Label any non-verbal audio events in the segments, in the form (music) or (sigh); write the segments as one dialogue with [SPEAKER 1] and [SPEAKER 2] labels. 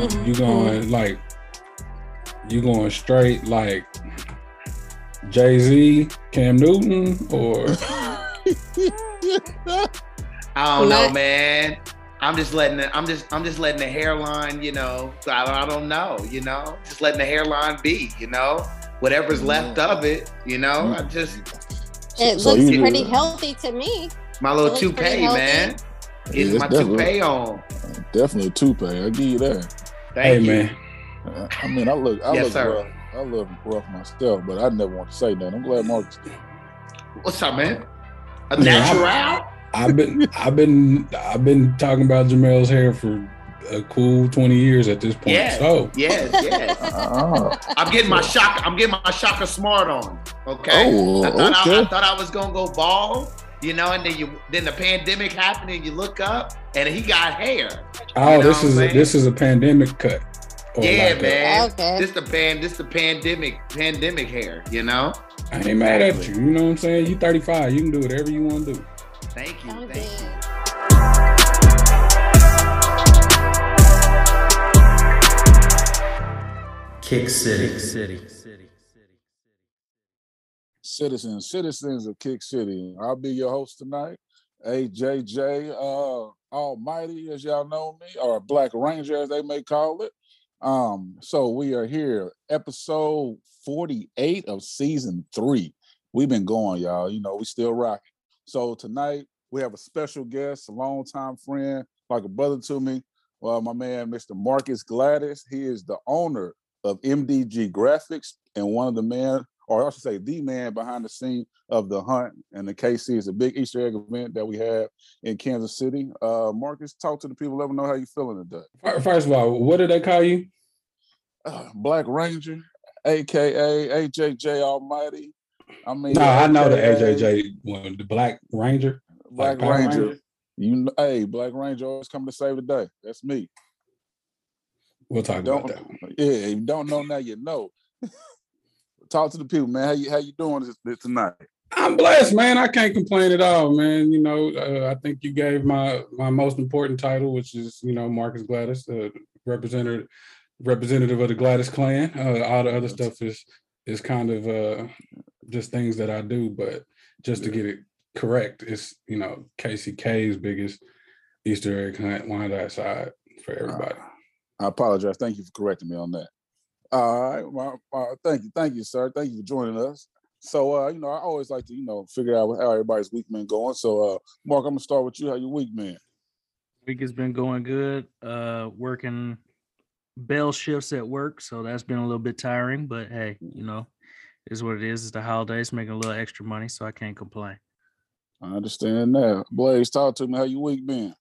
[SPEAKER 1] Mm-hmm. Mm-hmm. you going mm-hmm. like you going straight like Jay Z, Cam Newton, or (laughs)
[SPEAKER 2] I don't know, man. I'm just letting it, I'm just I'm just letting the hairline, you know. I don't, I don't know, you know. Just letting the hairline be, you know. Whatever's left of it, you know. I just
[SPEAKER 3] It
[SPEAKER 4] So
[SPEAKER 3] looks
[SPEAKER 4] you-
[SPEAKER 3] pretty healthy to me.
[SPEAKER 2] my little
[SPEAKER 3] Looks pretty
[SPEAKER 2] toupee,
[SPEAKER 3] healthy.
[SPEAKER 2] man.
[SPEAKER 4] Yeah, it's
[SPEAKER 2] my
[SPEAKER 4] definitely-
[SPEAKER 2] toupee on.
[SPEAKER 4] Definitely a toupee. I give you that.
[SPEAKER 2] Thank
[SPEAKER 1] hey
[SPEAKER 2] you.
[SPEAKER 1] man,
[SPEAKER 4] Uh, I mean, I look, I
[SPEAKER 2] Yes,
[SPEAKER 4] look
[SPEAKER 2] sir.
[SPEAKER 4] rough. I look rough myself, but I never want to say that. I'm glad Marcus. did.
[SPEAKER 2] What's up, man? A
[SPEAKER 1] Yeah,
[SPEAKER 2] natural?
[SPEAKER 1] I've been I've been I've been talking about Jamel's hair for a cool twenty years at this point.
[SPEAKER 2] Yeah.
[SPEAKER 1] So
[SPEAKER 2] Yes, yes.
[SPEAKER 4] Ah,
[SPEAKER 2] I'm getting my shock. I'm getting my shocker smart on. Okay.
[SPEAKER 4] Oh,
[SPEAKER 2] I, thought I, I thought I was gonna go bald, you know, and then you then the pandemic happened, and you look up, and he got hair.
[SPEAKER 1] oh,
[SPEAKER 2] You know
[SPEAKER 1] this is a, this is a pandemic cut. Or
[SPEAKER 2] yeah,
[SPEAKER 1] like a-
[SPEAKER 2] man.
[SPEAKER 3] Okay.
[SPEAKER 2] This the pan. This the pandemic. Pandemic hair. You know.
[SPEAKER 1] I ain't mad at you. You know what I'm saying? You 35. You can do whatever you want to do.
[SPEAKER 2] Thank you.
[SPEAKER 3] Okay.
[SPEAKER 2] Thank you.
[SPEAKER 5] Kick City. City.
[SPEAKER 4] Citizens, citizens of Kick City. I'll be your host tonight. AJJ uh, Almighty, as y'all know me, or Black Ranger, as they may call it. Um, so we are here, episode 48 of season three. We've been going, y'all. You know, we still rocking. So tonight we have a special guest, a longtime friend, like a brother to me. Well, my man, Mr. Marcus Gladdis. He is the owner of MDG Graphics and one of the men, or I should say, the man behind the scene of the hunt and the KC is a big Easter egg event that we have in Kansas City. Uh, Marcus, talk to the people. Let them know how you feeling today.
[SPEAKER 1] Fir- First of all, what do they call you?
[SPEAKER 4] Uh, Black Ranger, aka AJJ Almighty. I mean,
[SPEAKER 1] No, I know the AJJ one, the Black Ranger.
[SPEAKER 4] Black
[SPEAKER 1] Power
[SPEAKER 4] Ranger.
[SPEAKER 1] Ranger?
[SPEAKER 4] You know, hey, Black Ranger always coming to save the day. That's me.
[SPEAKER 1] We'll talk
[SPEAKER 4] Don't
[SPEAKER 1] about that.
[SPEAKER 4] yeah, if you don't know now, you know. (laughs) Talk to the people, man. How you how you doing this, this tonight?
[SPEAKER 1] I'm blessed, man. I can't complain at all, man. You know, uh, I think you gave my my most important title, which is you know Marcus Gladdis, uh, representative representative of the Gladdis clan. Uh, all the other stuff is is kind of uh, just things that I do, but just to get it correct, it's you know KCK's biggest Easter egg hunt, Wyandotte side for everybody.
[SPEAKER 4] I apologize. Thank you for correcting me on that. All right. Well, uh, thank you. Thank you, sir. Thank you for joining us. So, uh, you know, I always like to, you know, figure out how everybody's week been going. So, uh, Mark, I'm gonna start with you. How your week been?
[SPEAKER 5] Week has been going good. Uh, working bell shifts at work, so that's been a little bit tiring. But hey, you know, is what it is. It's the holidays, making a little extra money, so I can't complain.
[SPEAKER 4] I understand that. Blaze, talk to me. How your week been?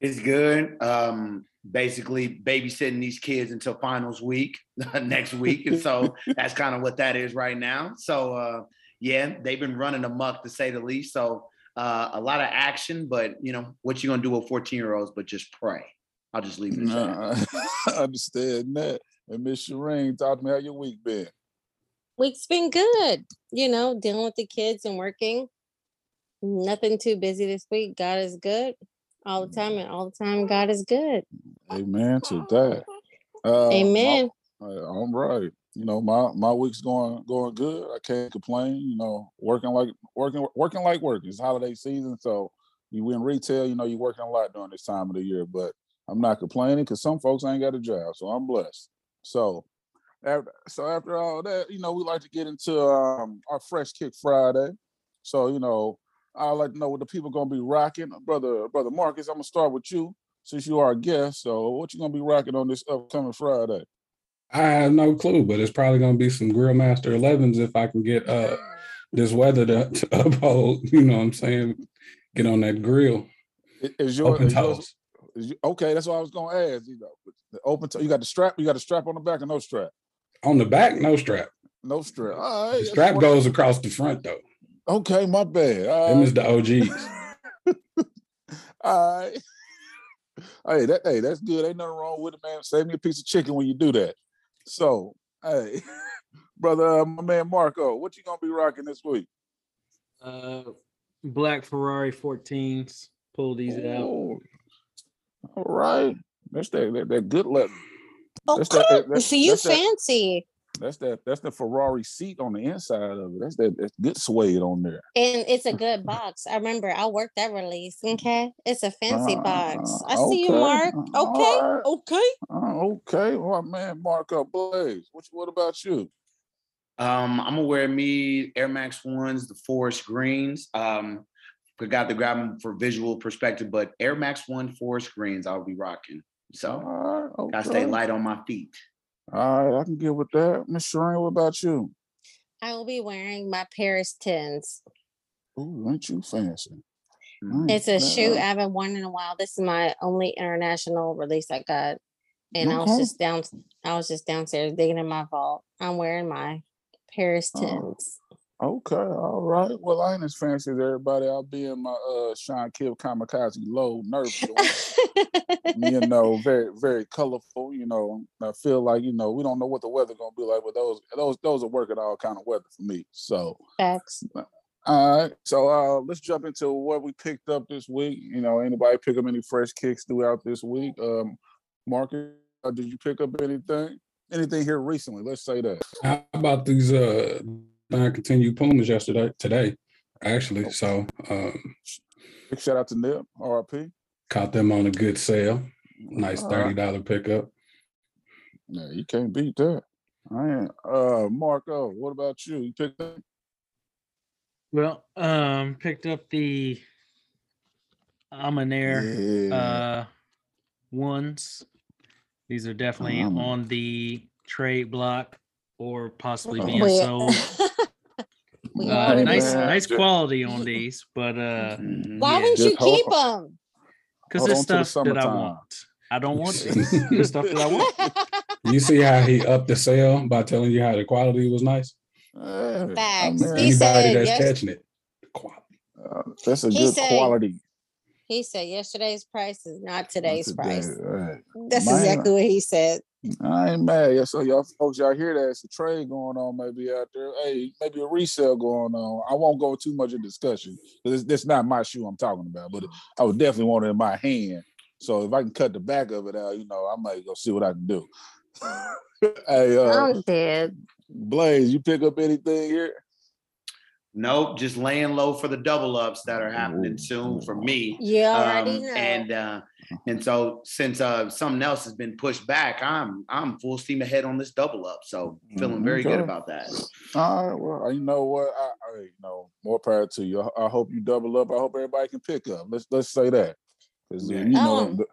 [SPEAKER 2] It's good. Um, basically babysitting these kids until finals week (laughs) next week, and so (laughs) that's kind of what that is right now. So uh, yeah, they've been running amok to say the least. So uh, a lot of action, but you know what you gonna do with 14 year olds? But just pray. I'll just leave it at that.
[SPEAKER 4] Nah, (laughs) I understand that. And Miss Shireen, talk to me. How your week been?
[SPEAKER 3] Week's been good. You know, dealing with the kids and working. Nothing too busy this week. God is good all the time, and all the time, God is good.
[SPEAKER 4] Amen to that. Uh, my-
[SPEAKER 3] Amen.
[SPEAKER 4] Uh, all right. You know, my my week's going going good. I can't complain. You know, working like working working like work. It's holiday season, so you in retail. You know, you're working a lot during this time of the year. But I'm not complaining because some folks ain't got a job, so I'm blessed. So after so after all that, you know, we like to get into um, our Fresh Kick Friday. So you know, I like to know what the people gonna be rocking, brother brother Marcus. I'm gonna start with you since you are a guest. So what you gonna be rocking on this upcoming Friday?
[SPEAKER 1] I have no clue, but it's probably gonna be some Grill Master 11s if I can get uh this weather to, (laughs) to uphold. You know what I'm saying? Get on that grill.
[SPEAKER 4] Is your
[SPEAKER 1] Open
[SPEAKER 4] is yours,
[SPEAKER 1] toes.
[SPEAKER 4] is you, okay? That's what I was gonna ask. You know, the open toe. You got the strap. You got the strap on the back, or no strap?
[SPEAKER 1] On the back, no strap.
[SPEAKER 4] No strap. All right.
[SPEAKER 1] The strap goes across the front though.
[SPEAKER 4] Okay, my bad. All
[SPEAKER 1] Them
[SPEAKER 4] right.
[SPEAKER 1] is the OGs. (laughs)
[SPEAKER 4] All right. (laughs) Hey, that hey, that's good. Ain't nothing wrong with it, man. Save me a piece of chicken when you do that. So, hey, (laughs) brother, uh, my man Marco, what you gonna be rocking this week?
[SPEAKER 5] Uh, black Ferrari 14s. Pull these out.
[SPEAKER 4] Oh, all right. That's that that, that good leather. That's
[SPEAKER 3] Okay,
[SPEAKER 4] that- that-
[SPEAKER 3] so you
[SPEAKER 4] that's that-
[SPEAKER 3] fancy,
[SPEAKER 4] That's that that's the Ferrari seat on the inside of it. That's that that's good suede on there.
[SPEAKER 3] and it's a good box. I remember I worked that release. Okay, it's a fancy box.
[SPEAKER 4] Uh,
[SPEAKER 3] I see you, Mark. Okay,
[SPEAKER 4] right.
[SPEAKER 3] okay.
[SPEAKER 4] Oh, okay. Well, man, Mark up Blaze. What what about you?
[SPEAKER 2] Um, I'm gonna wear me Air Max ones, the forest greens. Um, forgot to grab them for visual perspective, but Air Max One forest greens I'll be rocking. So
[SPEAKER 4] right,
[SPEAKER 2] gotta stay light on my feet.
[SPEAKER 4] All right, I can get with that. Miss Shireen, what about you?
[SPEAKER 3] I will be wearing my Paris 10s.
[SPEAKER 4] Ooh, ain't you fancy?
[SPEAKER 3] It's a shoe I haven't worn in a while. This is my only international release I got. And okay. I was just down I was just downstairs digging in my vault. I'm wearing my Paris 10s.
[SPEAKER 4] Okay, all right. Well, I ain't as fancy as everybody. I'll be in my uh Shawn Kemp Kamikaze low nerve (laughs) you know, very, very colorful. You know, I feel like you know we don't know what the weather gonna be like, but those those those are working all kind of weather for me. So,
[SPEAKER 3] Facts.
[SPEAKER 4] all right. So uh let's jump into what we picked up this week. You know, anybody pick up any fresh kicks throughout this week? Um, Marcus, uh, did you pick up anything? Anything here recently? Let's say that.
[SPEAKER 1] How about these uh non-continued Pumas yesterday, today, actually? So um
[SPEAKER 4] Big shout out to Nip, RP.
[SPEAKER 1] caught them on a good sale. Nice
[SPEAKER 4] All
[SPEAKER 1] thirty
[SPEAKER 4] right.
[SPEAKER 1] dollar pickup.
[SPEAKER 4] Yeah, you can't beat that. I ain't. Uh, Marco, what about you? You picked up?
[SPEAKER 5] Well, um, picked up the Amanere
[SPEAKER 4] Yeah.
[SPEAKER 5] uh ones. These are definitely
[SPEAKER 4] Um,
[SPEAKER 5] on the trade block or possibly
[SPEAKER 4] Oh.
[SPEAKER 5] being sold. (laughs)
[SPEAKER 3] we
[SPEAKER 5] Uh, nice,
[SPEAKER 3] know.
[SPEAKER 5] nice quality on these, but uh,
[SPEAKER 2] Mhm.
[SPEAKER 3] Why
[SPEAKER 5] yeah.
[SPEAKER 3] wouldn't you
[SPEAKER 4] hold
[SPEAKER 3] keep them?
[SPEAKER 5] because it's
[SPEAKER 4] on to the
[SPEAKER 5] stuff that I want. I don't want (laughs) these. It's stuff that I want. (laughs)
[SPEAKER 1] You see how he upped the sale by telling you how the quality was nice?
[SPEAKER 4] Yeah, I
[SPEAKER 3] Facts.
[SPEAKER 4] mean,
[SPEAKER 3] He
[SPEAKER 1] Anybody
[SPEAKER 3] said
[SPEAKER 1] that's
[SPEAKER 3] yes-
[SPEAKER 1] catching it, quality.
[SPEAKER 4] uh, that's a
[SPEAKER 3] He
[SPEAKER 4] good
[SPEAKER 3] said
[SPEAKER 4] quality.
[SPEAKER 3] He said yesterday's price is not today's
[SPEAKER 4] today,
[SPEAKER 3] price.
[SPEAKER 4] right.
[SPEAKER 3] That's
[SPEAKER 4] Man.
[SPEAKER 3] exactly what he said.
[SPEAKER 4] I ain't mad. So y'all folks, y'all hear that? It's a trade going on, maybe out there. Hey, maybe a resale going on. I won't go too much in discussion because this not my shoe I'm talking about, but I would definitely want it in my hand. So if I can cut the back of it out, you know, I might go see what I can do. (laughs) hey, uh,
[SPEAKER 3] I'm dead.
[SPEAKER 4] Blaze, you pick up anything here?
[SPEAKER 2] Nope, just laying low for the double ups that are happening soon for me.
[SPEAKER 3] You already
[SPEAKER 2] Um,
[SPEAKER 3] know.
[SPEAKER 2] and uh, and so since uh, something else has been pushed back, I'm I'm full steam ahead on this double up. So feeling very good about that.
[SPEAKER 4] All right, well, you know what? I, I you know more power to you. I, I hope you double up. I hope everybody can pick up. Let's let's say that because
[SPEAKER 2] Yeah.
[SPEAKER 4] you know
[SPEAKER 3] Um.
[SPEAKER 4] the,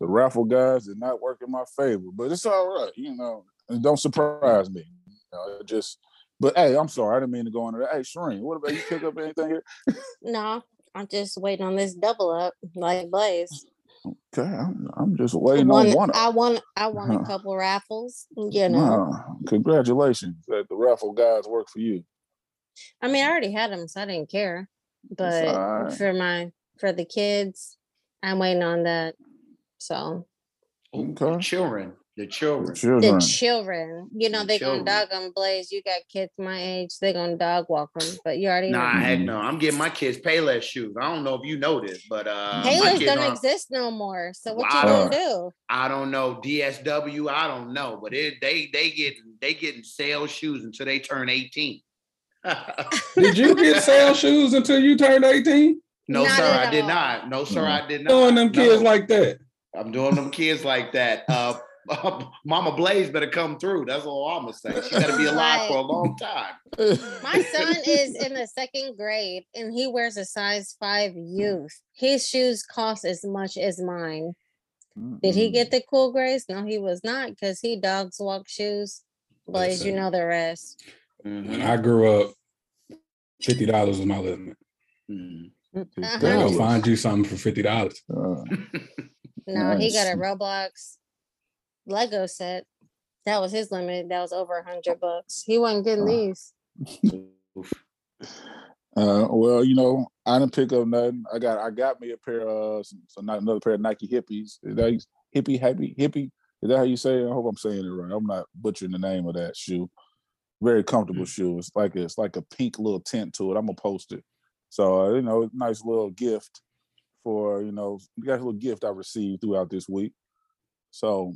[SPEAKER 4] the raffle guys did not work in my favor, but it's all right. You know, and don't surprise me. You know, just. But hey, I'm sorry. I didn't mean to go into that. Hey, Shireen, what about you? Pick up anything here? (laughs)
[SPEAKER 3] no, I'm just waiting on this double up like Blaze.
[SPEAKER 4] Okay, I'm, I'm just waiting
[SPEAKER 3] One,
[SPEAKER 4] on one.
[SPEAKER 3] I won I won a
[SPEAKER 4] Huh.
[SPEAKER 3] couple raffles. You know.
[SPEAKER 4] Wow, congratulations that the raffle guys work for you.
[SPEAKER 3] I mean I already had them, so I didn't care. But
[SPEAKER 4] alright.
[SPEAKER 3] for my for the kids, I'm waiting on that. So
[SPEAKER 2] Ooh,
[SPEAKER 4] Okay.
[SPEAKER 2] The children, the children.
[SPEAKER 4] Children.
[SPEAKER 3] the children, you know,
[SPEAKER 2] The
[SPEAKER 3] they
[SPEAKER 2] children.
[SPEAKER 3] gonna dog them Blaze. You got kids my age, they gonna dog walk them. But you already
[SPEAKER 2] Nah,
[SPEAKER 3] know.
[SPEAKER 2] heck
[SPEAKER 4] Mhm.
[SPEAKER 2] no. I'm getting my kids Payless shoes. I don't know if you know this, but uh
[SPEAKER 3] Payless
[SPEAKER 2] kids
[SPEAKER 3] don't
[SPEAKER 2] are-
[SPEAKER 3] exist no more. So what
[SPEAKER 2] Wow.
[SPEAKER 3] you gonna do?
[SPEAKER 2] I don't know DSW. I don't know, but it they they get they getting sale shoes until they turn 18. (laughs)
[SPEAKER 1] Did you get sale shoes until you turned 18?
[SPEAKER 2] No,
[SPEAKER 3] Not
[SPEAKER 2] sir, I did
[SPEAKER 3] all.
[SPEAKER 2] not. No, sir,
[SPEAKER 4] No.
[SPEAKER 2] I did not.
[SPEAKER 1] Doing them kids
[SPEAKER 2] No.
[SPEAKER 1] like that.
[SPEAKER 2] I'm doing them kids like that. Uh, (laughs) Mama Blaze better come through. That's all I'm gonna say. She gotta be alive for a long time.
[SPEAKER 3] My son is in the second grade and he wears a size five youth. His shoes cost as much as mine. Did he get the cool grades? No, he was not because he dogs walk shoes. Blaze, you know the rest.
[SPEAKER 1] When
[SPEAKER 2] Mhm,
[SPEAKER 1] I grew up, fifty dollars was my limit.
[SPEAKER 3] Uh-huh.
[SPEAKER 1] Girl,
[SPEAKER 4] Dollars.
[SPEAKER 1] find you something for fifty dollars.
[SPEAKER 4] Uh,
[SPEAKER 3] No, he got a
[SPEAKER 4] Nice.
[SPEAKER 3] Roblox Lego set. That was his limit. That was over a hundred bucks. He wasn't getting these. (laughs)
[SPEAKER 4] Uh, well, you know, I didn't pick up nothing. I got I got me a pair of some, so not another pair of Nike hippies. Is that hippie happy hippie? Is that how you say it? I hope I'm saying it right. I'm not butchering the name of that shoe. Very comfortable shoe. It's like a, it's like a pink little tint to it. I'm gonna post it. So uh, you know, nice little gift for you know, you got a little gift I received throughout this week. So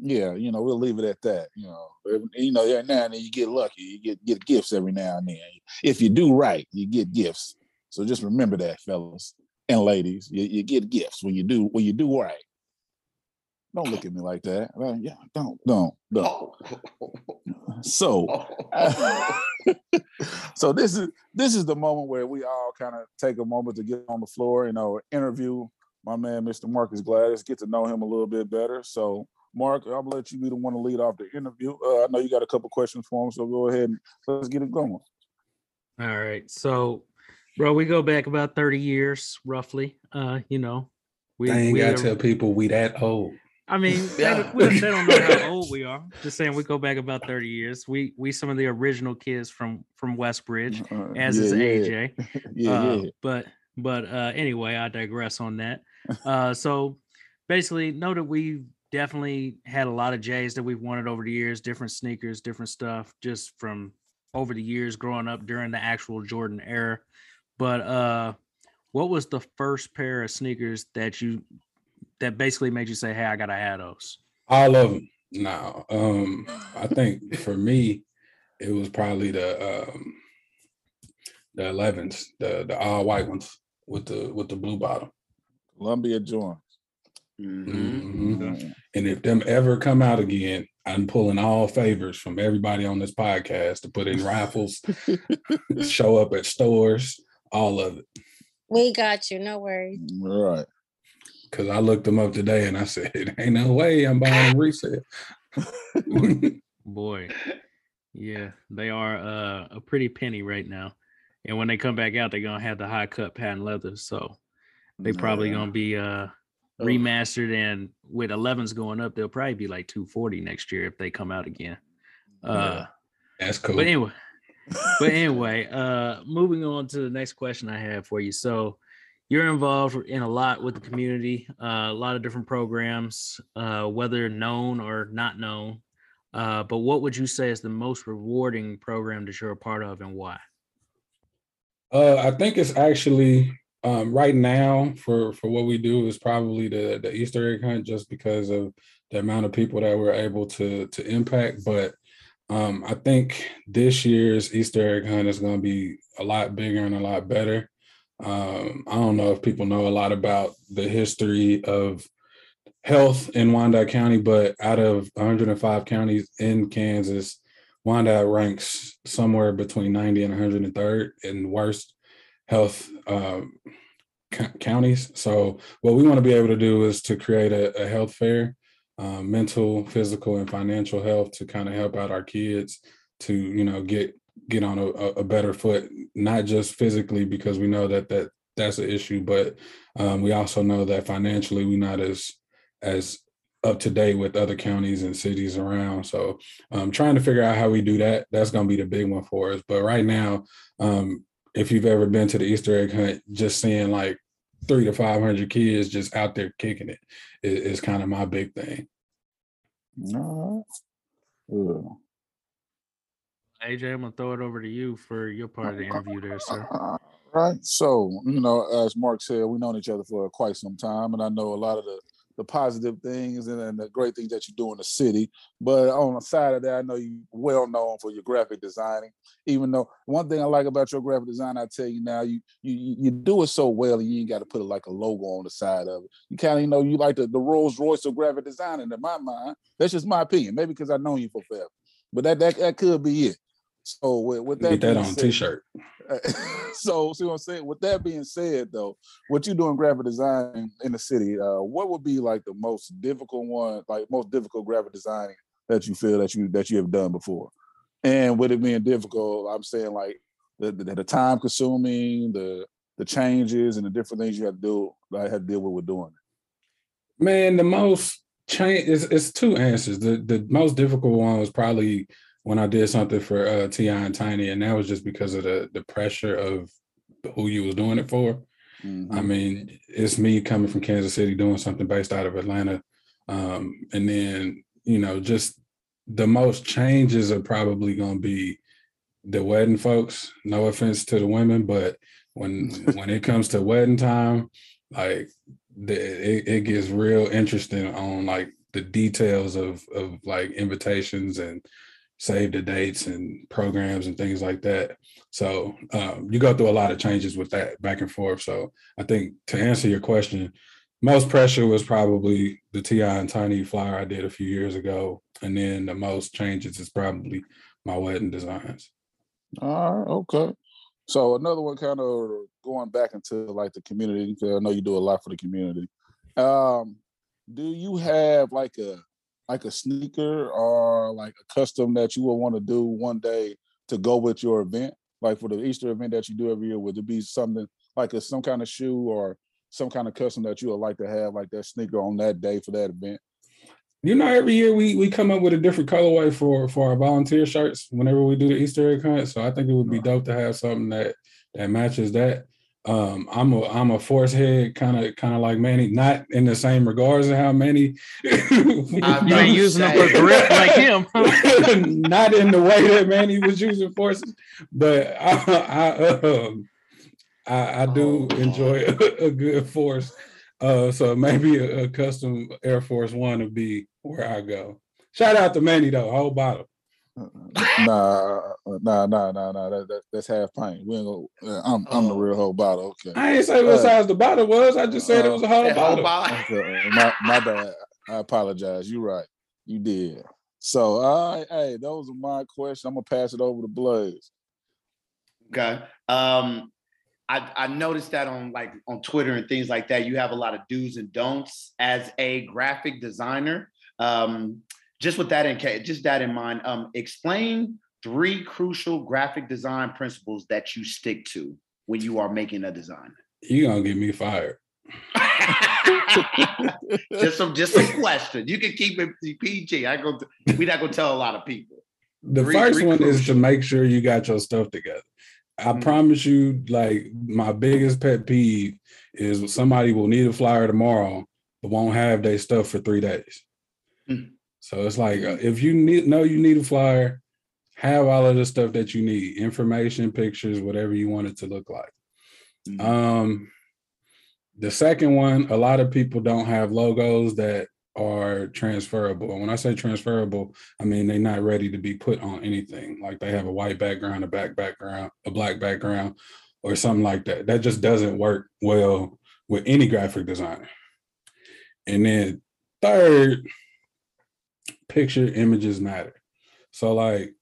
[SPEAKER 4] yeah, you know, we'll leave it at that. You know, Every- you know, every now and then you get lucky, you get get gifts every now and then. If you do right, you get gifts. So just remember that, fellas and ladies, you, you get gifts when you do when you do right. Don't look at me like that. Uh, yeah, don't, don't, don't. So,
[SPEAKER 2] Oh. (laughs)
[SPEAKER 4] so this is this is the moment where we all kind of take a moment to get on the floor and uh, interview my man, Mr. Marcus Gladdis, get to know him a little bit better. So, Mark, I'm gonna let you be the one to lead off the interview. Uh, I know you got a couple questions for him, so go ahead and let's get it going.
[SPEAKER 5] All right. So, bro, we go back about 30 years roughly. Uh, you know, we,
[SPEAKER 1] I ain't
[SPEAKER 5] we
[SPEAKER 1] gotta
[SPEAKER 5] are-
[SPEAKER 1] tell people we that old.
[SPEAKER 5] I mean, (laughs) they,
[SPEAKER 2] Yeah.
[SPEAKER 5] don't- we they don't know how old we are. Just saying, we go back about 30 years. We we some of the original kids from from Westbridge,
[SPEAKER 4] Uh,
[SPEAKER 5] as
[SPEAKER 4] yeah,
[SPEAKER 5] is
[SPEAKER 4] yeah,
[SPEAKER 5] AJ. (laughs)
[SPEAKER 4] Yeah,
[SPEAKER 5] Uh,
[SPEAKER 4] yeah.
[SPEAKER 5] But but uh, anyway, I digress on that. Uh, so basically, know that we definitely had a lot of J's that we've wanted over the years, different sneakers, different stuff, just from over the years growing up during the actual Jordan era. But uh, what was the first pair of sneakers that you that basically made you say, "Hey, I gotta have those"?
[SPEAKER 1] All of them. No, um, I think for me, it was probably the um, the 11s, the the all white ones with the with the blue bottom.
[SPEAKER 4] Columbia joints.
[SPEAKER 2] Mhm.
[SPEAKER 1] Mhm.
[SPEAKER 4] Mhm.
[SPEAKER 1] And if them ever come out again, I'm pulling all favors from everybody on this podcast to put in (laughs) raffles, (laughs) show up at stores, all of it.
[SPEAKER 3] We got you. No worries.
[SPEAKER 4] All right.
[SPEAKER 1] Cause I looked them up today and I said, ain't no way I'm buying them resale.
[SPEAKER 5] Boy, (laughs) yeah, they are uh, a pretty penny right now. And when they come back out, they're gonna have the high cut patent leather, so they probably
[SPEAKER 4] Yeah.
[SPEAKER 5] gonna be uh
[SPEAKER 2] Oh.
[SPEAKER 5] remastered. And with 11s going up, they'll probably be like 240 next year if they come out again. Uh,
[SPEAKER 1] That's cool.
[SPEAKER 5] but anyway, (laughs) but anyway, uh, moving on to the next question I have for you. So you're involved in a lot with the community, uh, a lot of different programs, uh, whether known or not known. Uh, but what would you say is the most rewarding program that you're a part of and why?
[SPEAKER 1] Uh, I think it's actually um, right now for for what we do is probably the the Easter egg hunt, just because of the amount of people that we're able to to impact. But um, I think this year's Easter egg hunt is going to be a lot bigger and a lot better. Um, I don't know if people know a lot about the history of health in Wyandotte County, but out of 105 counties in Kansas, Wyandotte ranks somewhere between 90 and 103rd in worst health um, co- counties. So what we want to be able to do is to create a, a health fair, um, mental, physical, and financial health to kind of help out our kids to you know get get on a, a- a better foot, not just physically because we know that that that's an issue, but um, we also know that financially we're not as as up to date with other counties and cities around. So um, trying to figure out how we do that. That's going to be the big one for us. But right now, um, if you've ever been to the Easter egg hunt, just seeing like three to five hundred kids just out there kicking it is, is kind of my big thing.
[SPEAKER 4] All right.
[SPEAKER 5] AJ, I'm gonna throw it over to you for your part of the interview there, sir. (laughs)
[SPEAKER 4] Right. So, you know, as Mark said, we've known each other for quite some time, and I know a lot of the the positive things and, and the great things that you do in the city. But on the side of that, I know you well known for your graphic designing. Even though one thing I like about your graphic design, I tell you now, you you you do it so well, and you ain't got to put like a logo on the side of it. You kind of you know you like the, the Rolls Royce of graphic designing. In my mind, that's just my opinion. Maybe because I've known you for forever, but that that, that could be it. So with, with that
[SPEAKER 1] Get that on
[SPEAKER 4] said-
[SPEAKER 1] t-shirt. (laughs)
[SPEAKER 4] so see what I'm saying. With that being said, though, what you do in graphic design in the city, uh, what would be like the most difficult one, like most difficult graphic designing that you feel that you that you have done before? And with it being difficult, I'm saying like the the, the time consuming, the the changes and the different things you have to do, like had to deal with with doing it.
[SPEAKER 1] Man, the most change is it's two answers. The the most difficult one was probably when I did something for uh T.I. and Tiny, and that was just because of the the pressure of who you was doing it for. I
[SPEAKER 4] Mhm.
[SPEAKER 1] mean, it's me coming from Kansas City doing something based out of Atlanta. Um, and then, you know, just the most changes are probably gonna be the wedding folks. No offense to the women, but when (laughs) when it comes to wedding time, like the, it, it gets real interesting on like the details of of like invitations and save the dates and programs and things like that. So um, you go through a lot of changes with that back and forth. So I think to answer your question, most pressure was probably the T.I. and Tiny flyer I did a few years ago, and then the most changes is probably my wedding designs.
[SPEAKER 4] All right, okay. So another one kind of going back into like the community. Cause I know you do a lot for the community. Um, do you have like a like a sneaker or like a custom that you would want to do one day to go with your event? Like for the Easter event that you do every year, would it be something like a some kind of shoe or some kind of custom that you would like to have like that sneaker on that day for that event?
[SPEAKER 1] You know, every year we we come up with a different colorway for for our volunteer shirts whenever we do the Easter egg hunt. So I think it would be dope to have something that that matches that. Um, I'm a I'm a force head, kind of kind of like Manny, not in the same regards as how Manny.
[SPEAKER 2] I'm
[SPEAKER 5] You
[SPEAKER 2] about
[SPEAKER 5] ain't using them for
[SPEAKER 2] say.
[SPEAKER 5] grip like him. (laughs)
[SPEAKER 1] not in the way that Manny was using forces, but (laughs) I I, um, I, I do
[SPEAKER 2] Oh,
[SPEAKER 1] enjoy (laughs) a, a good force. Uh, so maybe a, a custom Air Force One would be where I go. Shout out to Manny though, whole bottle.
[SPEAKER 4] Nah, uh, nah, nah, nah, nah. That, that, that's half pint. We ain't gonna, uh, I'm I'm the
[SPEAKER 2] Oh.
[SPEAKER 4] real whole bottle. Okay.
[SPEAKER 1] I ain't say what
[SPEAKER 4] Uh,
[SPEAKER 1] size the bottle was. I just said it was a whole
[SPEAKER 2] That whole
[SPEAKER 1] bottle.
[SPEAKER 2] bottle.
[SPEAKER 4] Okay, uh, my my bad. I apologize. You're right. You did. So, all right, hey, those are my questions. I'm gonna pass it over to Blaze.
[SPEAKER 2] Okay. Um, I, I noticed that on like on Twitter and things like that, you have a lot of do's and don'ts as a graphic designer. Um, just with that in just that in mind, um, explain three crucial graphic design principles that you stick to when you are making a design.
[SPEAKER 1] You gonna get me fired. (laughs)
[SPEAKER 2] just some just a question. You can keep it PG. I go. We're not gonna tell a lot of people.
[SPEAKER 1] The
[SPEAKER 2] Three-
[SPEAKER 1] first
[SPEAKER 2] three
[SPEAKER 1] one is to make sure you got your stuff together. I
[SPEAKER 2] Mhm.
[SPEAKER 1] promise you, like my biggest pet peeve is somebody will need a flyer tomorrow, but won't have their stuff for three days.
[SPEAKER 2] Mm.
[SPEAKER 1] So it's like uh, if you need know you need a flyer, have all of the stuff that you need, information, pictures, whatever you want it to look like.
[SPEAKER 2] Mhm.
[SPEAKER 1] Um, the second one, a lot of people don't have logos that are transferable. And when I say transferable, I mean they're not ready to be put on anything. Like they have a white background, a back background, a black background, or something like that. That just doesn't work well with any graphic designer. And then third, picture images matter. So like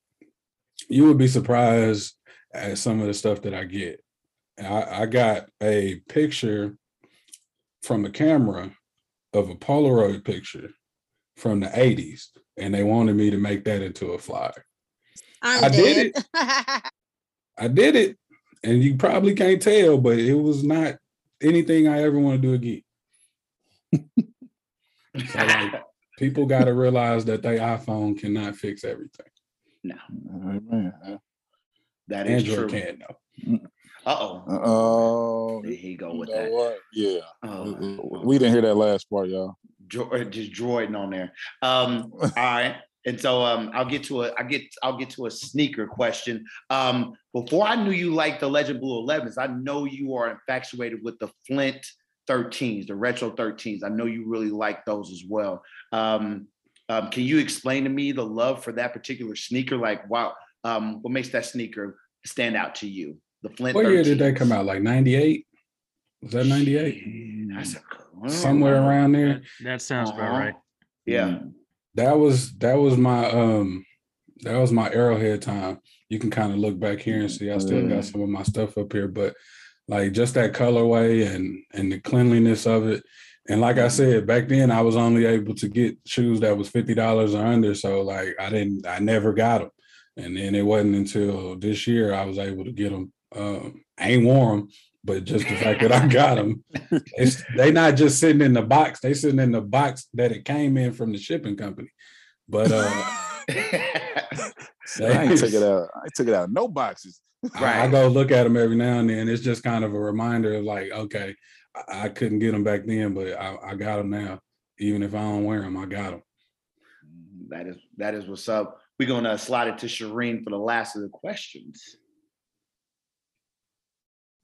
[SPEAKER 1] you would be surprised at some of the stuff that I get. I, I got a picture from a camera of a Polaroid picture from the 80s, and they wanted me to make that into a flyer.
[SPEAKER 3] I'm
[SPEAKER 1] I did
[SPEAKER 3] dead.
[SPEAKER 1] I did it, and you probably can't tell, but it was not anything I ever want to do again. (laughs) So, like, people got to realize that their iPhone cannot fix everything.
[SPEAKER 4] Amen.
[SPEAKER 2] that is
[SPEAKER 1] Android
[SPEAKER 2] true.
[SPEAKER 1] can though.
[SPEAKER 2] Uh oh.
[SPEAKER 4] Oh,
[SPEAKER 2] There he go
[SPEAKER 4] you
[SPEAKER 2] with
[SPEAKER 4] know
[SPEAKER 2] that.
[SPEAKER 4] what? Yeah,
[SPEAKER 2] Oh,
[SPEAKER 4] we didn't hear that last part, y'all.
[SPEAKER 2] just droiding on there. Um, all right. And so um, I'll get to a I get I'll get to a sneaker question. Um, before I knew you liked the Legend Blue 11s, I know you are infatuated with the Flint 13s, the retro 13s. I know you really like those as well. Um, um, can you explain to me the love for that particular sneaker? Like, wow, um, what makes that sneaker stand out to you? The Flint.
[SPEAKER 1] What year did they come out? Like 98? Was that 98?
[SPEAKER 2] That's a good one.
[SPEAKER 1] Somewhere around there.
[SPEAKER 5] That, that sounds about
[SPEAKER 2] Uh-huh.
[SPEAKER 5] right.
[SPEAKER 2] Yeah.
[SPEAKER 1] that was that was my um that was my arrowhead time you can kind of look back here and see i still got some of my stuff up here but like just that colorway and and the cleanliness of it and like i said back then i was only able to get shoes that was $50 or under so like i didn't i never got them and then it wasn't until this year i was able to get them um i ain't wore them but just the fact that i (laughs) got them it's, they not just sitting in the box they sitting in the box that it came in from the shipping company but uh (laughs) (laughs)
[SPEAKER 4] I ain't took it out. I took it out. No boxes.
[SPEAKER 1] I, I go look at them every now and then. It's just kind of a reminder of like, okay, I, I couldn't get them back then, but I, I got them now. Even if I don't wear them, I got them. Mm-hmm.
[SPEAKER 2] That is that is what's up. We're gonna slide it to Shireen for the last of the questions.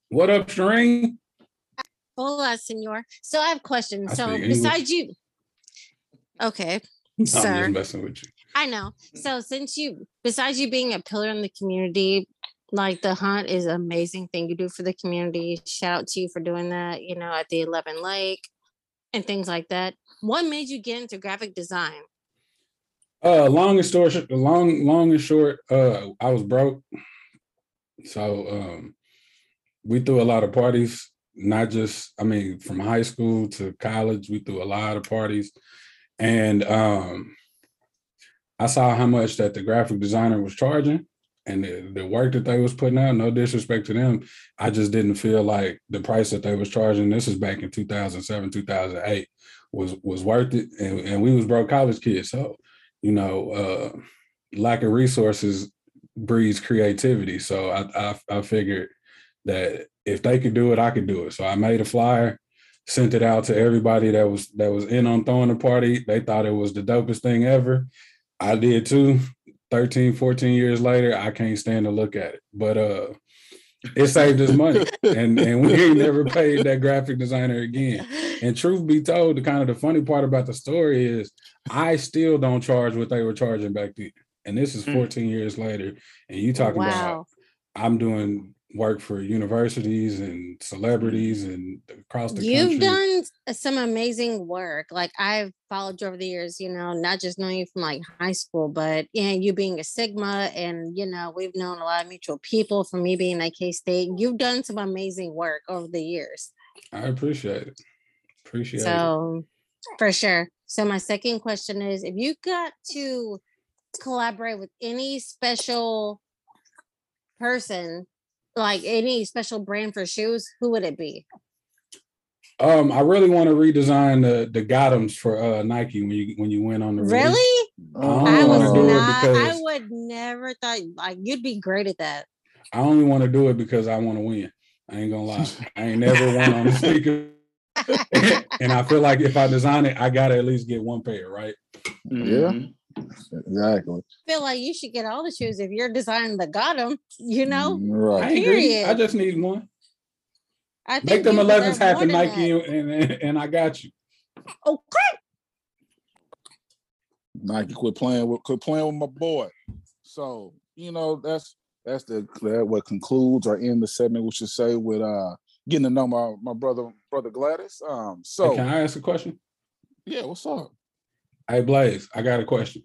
[SPEAKER 1] What up, Shireen?
[SPEAKER 3] Hola, senor. So I have questions.
[SPEAKER 1] I
[SPEAKER 3] So besides you, Okay. (laughs)
[SPEAKER 1] I'm
[SPEAKER 3] Sir.
[SPEAKER 1] just messing with you.
[SPEAKER 3] I know. So since you besides you being a pillar in the community, like the hunt is amazing thing you do for the community. Shout out to you for doing that, you know, at the 11 Lake and things like that. What made you get into graphic design?
[SPEAKER 1] Uh, long and short, long, long and short. Uh, I was broke, so um, we threw a lot of parties. Not just, I mean, from high school to college, we threw a lot of parties, and um, I saw how much that the graphic designer was charging, and the, the work that they was putting out. No disrespect to them, I just didn't feel like the price that they was charging. This is back in two thousand seven, two thousand eight, was was worth it, and, and we was broke college kids, so you know, uh, lack of resources breeds creativity. So I, I I figured that if they could do it, I could do it. So I made a flyer, sent it out to everybody that was that was in on throwing the party. They thought it was the dopest thing ever. I did too. 13, 14 years later, I can't stand to look at it. But uh it saved us money. And and we ain't never paid that graphic designer again. And truth be told, the kind of the funny part about the story is I still don't charge what they were charging back then. And this is
[SPEAKER 2] Mm.
[SPEAKER 1] 14 years later. And you talking about. I'm doing work for universities and mm-hmm. celebrities and across the
[SPEAKER 3] You've
[SPEAKER 1] country.
[SPEAKER 3] done uh, some amazing work. Like I've followed you over the years, you know, not just knowing you from like high school, but yeah, you being a Sigma and you know, we've known a lot of mutual people from me being at K State. You've done some amazing work over the years.
[SPEAKER 1] I appreciate it. Appreciate it.
[SPEAKER 3] So for sure. So my second question is if you got to collaborate with any special person, like any special brand for shoes, who would it be?
[SPEAKER 1] Um, I really want to redesign the the bottoms for uh Nike when you when you went on the.
[SPEAKER 3] Really?
[SPEAKER 1] Oh,
[SPEAKER 3] I was
[SPEAKER 1] wanna do it
[SPEAKER 3] not. I would never thought like you'd be great at that.
[SPEAKER 1] I only want to do it because I want to win. I ain't gonna lie. I ain't never won on the (laughs) sneaker. (laughs) and I feel like if I design it, I gotta at least get one pair, right?
[SPEAKER 4] Yeah.
[SPEAKER 2] Mhm.
[SPEAKER 4] Exactly.
[SPEAKER 3] feel like you should get all the shoes if you're designing the Gotham. You know,
[SPEAKER 4] Mm,
[SPEAKER 1] I
[SPEAKER 4] Right.
[SPEAKER 1] ain't greedy. I just need one.
[SPEAKER 3] I think
[SPEAKER 1] Make them
[SPEAKER 3] you
[SPEAKER 1] 11s
[SPEAKER 3] deserve
[SPEAKER 1] happen, Nike, and, and and I got you.
[SPEAKER 3] Okay.
[SPEAKER 4] Nike quit playing with quit playing with my boy. So you know that's that's the that what concludes or end the segment. We should say with uh getting to know my my brother brother Gladdis. Um.
[SPEAKER 1] Hey,
[SPEAKER 4] So
[SPEAKER 1] can I ask a question?
[SPEAKER 4] yeah, what's up?
[SPEAKER 1] Hey Blaze, I got a question.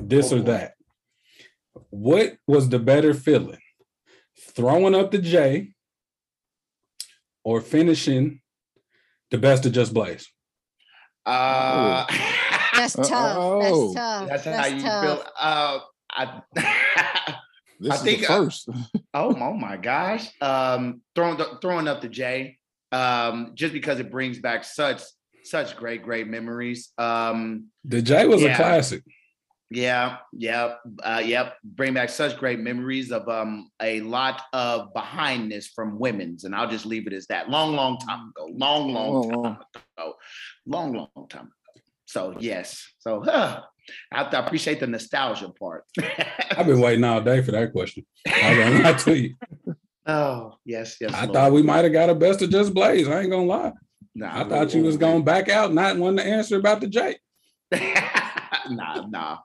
[SPEAKER 1] This
[SPEAKER 4] Go
[SPEAKER 1] or
[SPEAKER 4] for
[SPEAKER 1] that. What was the better feeling? Throwing up the J or finishing the best of just Blaze?
[SPEAKER 2] Uh, (laughs)
[SPEAKER 3] That's
[SPEAKER 4] Uh,
[SPEAKER 3] tough.
[SPEAKER 4] oh.
[SPEAKER 3] That's tough.
[SPEAKER 2] that's
[SPEAKER 3] That's,
[SPEAKER 2] how you
[SPEAKER 3] tough.
[SPEAKER 2] feel. Uh, I, (laughs)
[SPEAKER 4] This
[SPEAKER 2] I
[SPEAKER 4] is
[SPEAKER 2] think,
[SPEAKER 4] the
[SPEAKER 2] uh,
[SPEAKER 4] first. (laughs)
[SPEAKER 2] oh, oh my gosh. Um, throwing the, throwing up the J, um, just because it brings back such such great great memories. Um,
[SPEAKER 1] The J was a classic.
[SPEAKER 2] Yeah, yeah, uh, yep. Bring back such great memories of um a lot of behindness from women's, and I'll just leave it as that. Long, long time ago. Long, long
[SPEAKER 4] Oh,
[SPEAKER 2] time
[SPEAKER 4] wow.
[SPEAKER 2] ago. Long, long time ago. So yes. So huh, I, I appreciate the nostalgia part. (laughs)
[SPEAKER 1] I've been waiting all day for that question. I lie to you. (laughs)
[SPEAKER 2] oh yes, yes.
[SPEAKER 1] I
[SPEAKER 2] Lord.
[SPEAKER 1] thought we might have got a best of just Blaze. I ain't gonna lie.
[SPEAKER 2] Nah,
[SPEAKER 1] I thought you was going back out, not wanting to answer about the Jake. (laughs)
[SPEAKER 2] nah, nah,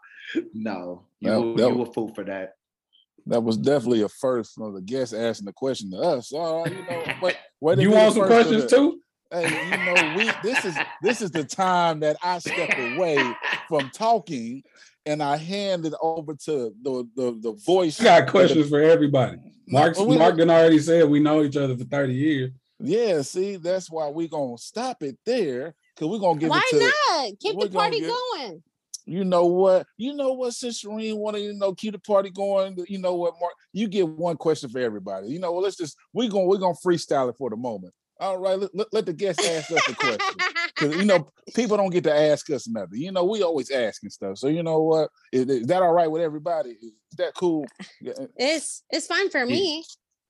[SPEAKER 2] no. You,
[SPEAKER 4] That-
[SPEAKER 2] were,
[SPEAKER 4] that-
[SPEAKER 2] you were fool for that.
[SPEAKER 4] That was definitely a first from the guest asking the question to us. Uh, you know, (laughs) but way
[SPEAKER 1] You want some
[SPEAKER 4] first of
[SPEAKER 1] questions
[SPEAKER 4] the-
[SPEAKER 1] too?
[SPEAKER 4] Hey, you know, we this is this is the time that I step away (laughs) from talking and I hand it over to the the, the voice.
[SPEAKER 1] I got questions for everybody. Mark,
[SPEAKER 4] No, we-
[SPEAKER 1] Mark done already said we know each other for 30 years.
[SPEAKER 4] Yeah, see, that's why we're gonna stop it there because we're gonna give
[SPEAKER 3] Why
[SPEAKER 4] it to
[SPEAKER 3] not? Keep the party going.
[SPEAKER 4] you know what, you know what, since Shireen wanna, you know, keep the party going, you know what, Mark, you get one question for everybody. You know, well, let's just we're gonna we're gonna freestyle it for the moment. All right, let, let, let the guests ask us a question. Cause you know, people don't get to ask us nothing. You know, we always asking stuff. So you know what? Is, is that all right with everybody? Is that cool? Uh,
[SPEAKER 3] it's it's fine for me.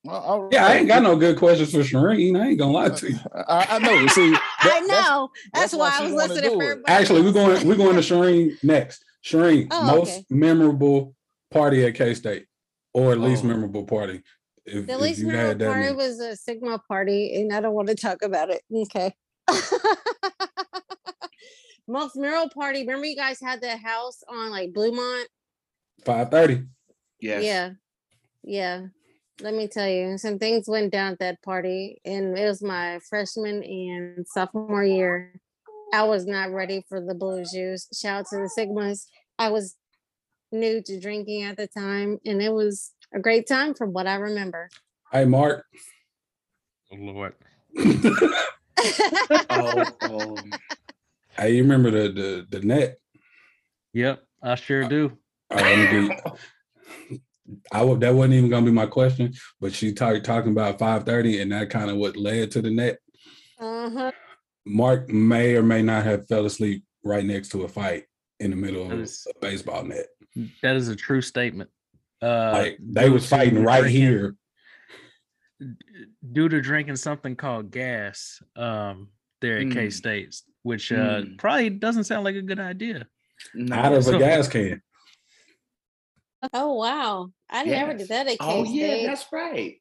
[SPEAKER 4] All- all
[SPEAKER 1] Yeah, I ain't got no good questions for Shireen. I ain't gonna lie to you.
[SPEAKER 4] I, I know. See, (laughs)
[SPEAKER 3] I
[SPEAKER 4] that- that's-
[SPEAKER 3] know. That's,
[SPEAKER 4] that's why
[SPEAKER 3] why, I was
[SPEAKER 4] wanna
[SPEAKER 3] listening for everybody
[SPEAKER 1] Actually, we're going we're going to (laughs) Shireen next. Shireen,
[SPEAKER 3] Oh,
[SPEAKER 1] most
[SPEAKER 3] okay.
[SPEAKER 1] memorable party at K State, or least
[SPEAKER 4] Oh.
[SPEAKER 1] memorable party. If,
[SPEAKER 3] The
[SPEAKER 1] if
[SPEAKER 3] least
[SPEAKER 1] you had
[SPEAKER 3] memorable
[SPEAKER 1] that
[SPEAKER 3] party
[SPEAKER 1] many.
[SPEAKER 3] was a Sigma party, and I don't want to talk about it. Okay. (laughs) most memorable party. Remember you guys had that house on like Bluemont?
[SPEAKER 1] Five thirty.
[SPEAKER 2] Yes.
[SPEAKER 3] Yeah. Yeah. Let me tell you, some things went down at that party, and it was my freshman and sophomore year. I was not ready for the blue juice. Shout out to the Sigmas. I was new to drinking at the time, and it was a great time from what I remember.
[SPEAKER 1] Hey, Mark.
[SPEAKER 5] Oh, Lord. (laughs)
[SPEAKER 2] Oh, oh. (laughs)
[SPEAKER 1] Hey, you remember the the the net?
[SPEAKER 5] Yep, I sure uh, do.
[SPEAKER 1] Uh, All (laughs) right, let me be- I would that wasn't even gonna be my question, but she started talking about five thirty, and that kind of what led to the net.
[SPEAKER 3] uh-huh.
[SPEAKER 1] Mark may or may not have fell asleep right next to a fight in the middle of
[SPEAKER 5] That is-
[SPEAKER 1] a baseball net.
[SPEAKER 5] That is a true statement. Uh,
[SPEAKER 1] Like they was fighting right
[SPEAKER 5] drinking-
[SPEAKER 1] here.
[SPEAKER 5] due to drinking something called gas um there at K
[SPEAKER 2] Mm.
[SPEAKER 5] States, which uh
[SPEAKER 2] Mm.
[SPEAKER 5] probably doesn't sound like a good idea.
[SPEAKER 2] No.
[SPEAKER 1] out of a gas can.
[SPEAKER 3] Oh wow. I never did that at
[SPEAKER 2] Oh yeah, that's right.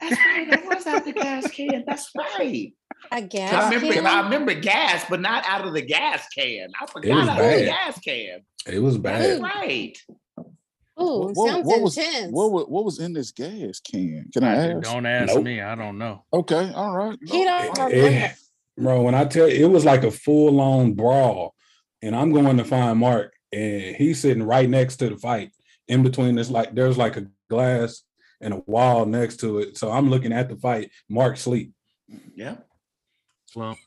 [SPEAKER 2] That's right. That was out the gas can. That's right.
[SPEAKER 3] I
[SPEAKER 2] I
[SPEAKER 3] guess.
[SPEAKER 2] remember. I remember gas, but not out of the gas can. I forgot
[SPEAKER 1] was
[SPEAKER 2] out of the gas can.
[SPEAKER 1] It was
[SPEAKER 2] That's
[SPEAKER 1] bad.
[SPEAKER 2] right.
[SPEAKER 3] Oh,
[SPEAKER 4] What-
[SPEAKER 3] sounds
[SPEAKER 4] what was
[SPEAKER 3] intense.
[SPEAKER 4] what, wa- what was in this gas can? Can I ask?
[SPEAKER 5] Don't ask
[SPEAKER 1] Nope.
[SPEAKER 5] me. I don't know.
[SPEAKER 4] Okay, all right.
[SPEAKER 3] He don't
[SPEAKER 1] It-
[SPEAKER 3] remember.
[SPEAKER 1] it- bro, when I tell you, it was like a full on brawl, and I'm going to find Mark, and he's sitting right next to the fight. In between this, like there's like a glass and a wall next to it, so I'm looking at the fight. Mark sleep.
[SPEAKER 2] Yeah.
[SPEAKER 5] Slump.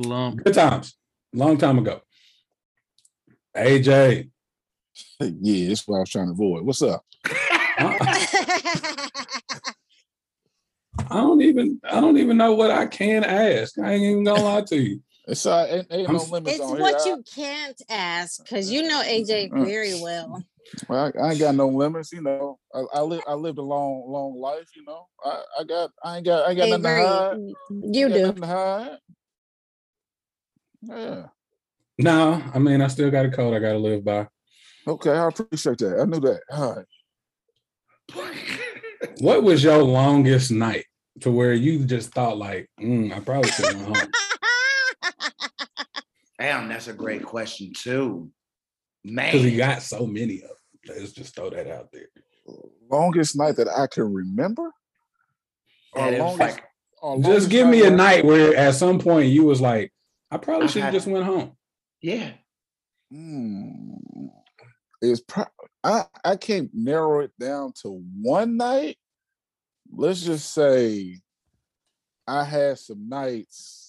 [SPEAKER 5] Slump.
[SPEAKER 1] Good times, long time ago. AJ, (laughs)
[SPEAKER 4] Yeah, that's what I was trying to avoid. What's up?
[SPEAKER 1] I, (laughs) I don't even, I don't even know what I can ask. I ain't even gonna lie to you.
[SPEAKER 4] It's uh, ain't, ain't no limits
[SPEAKER 3] it's
[SPEAKER 4] on here.
[SPEAKER 3] what
[SPEAKER 4] I-
[SPEAKER 3] you can't ask because you know AJ
[SPEAKER 4] Mm.
[SPEAKER 3] very well.
[SPEAKER 4] Well, I, I ain't got no limits, you know. I, I live I lived a long, long life, you know. I, I got I ain't got I ain't got nothing to hide.
[SPEAKER 3] you do.
[SPEAKER 4] nothing to hide. Yeah.
[SPEAKER 1] No, I mean I still got a code I gotta live by.
[SPEAKER 4] Okay, I appreciate that. I knew that. All right.
[SPEAKER 1] What was your longest night to where you just thought like, mm, I probably should have went home? (laughs)
[SPEAKER 2] Damn, that's a great question too. Man.
[SPEAKER 1] Because he got so many of them. Let's just throw that out there.
[SPEAKER 4] Longest night that I can remember? Or
[SPEAKER 2] And it was
[SPEAKER 4] longest,
[SPEAKER 2] like,
[SPEAKER 4] or
[SPEAKER 1] Just give me a night where at some point you was like, I probably should have just went home.
[SPEAKER 2] yeah.
[SPEAKER 4] Hmm. It's pro- I I can't narrow it down to one night. Let's just say I had some nights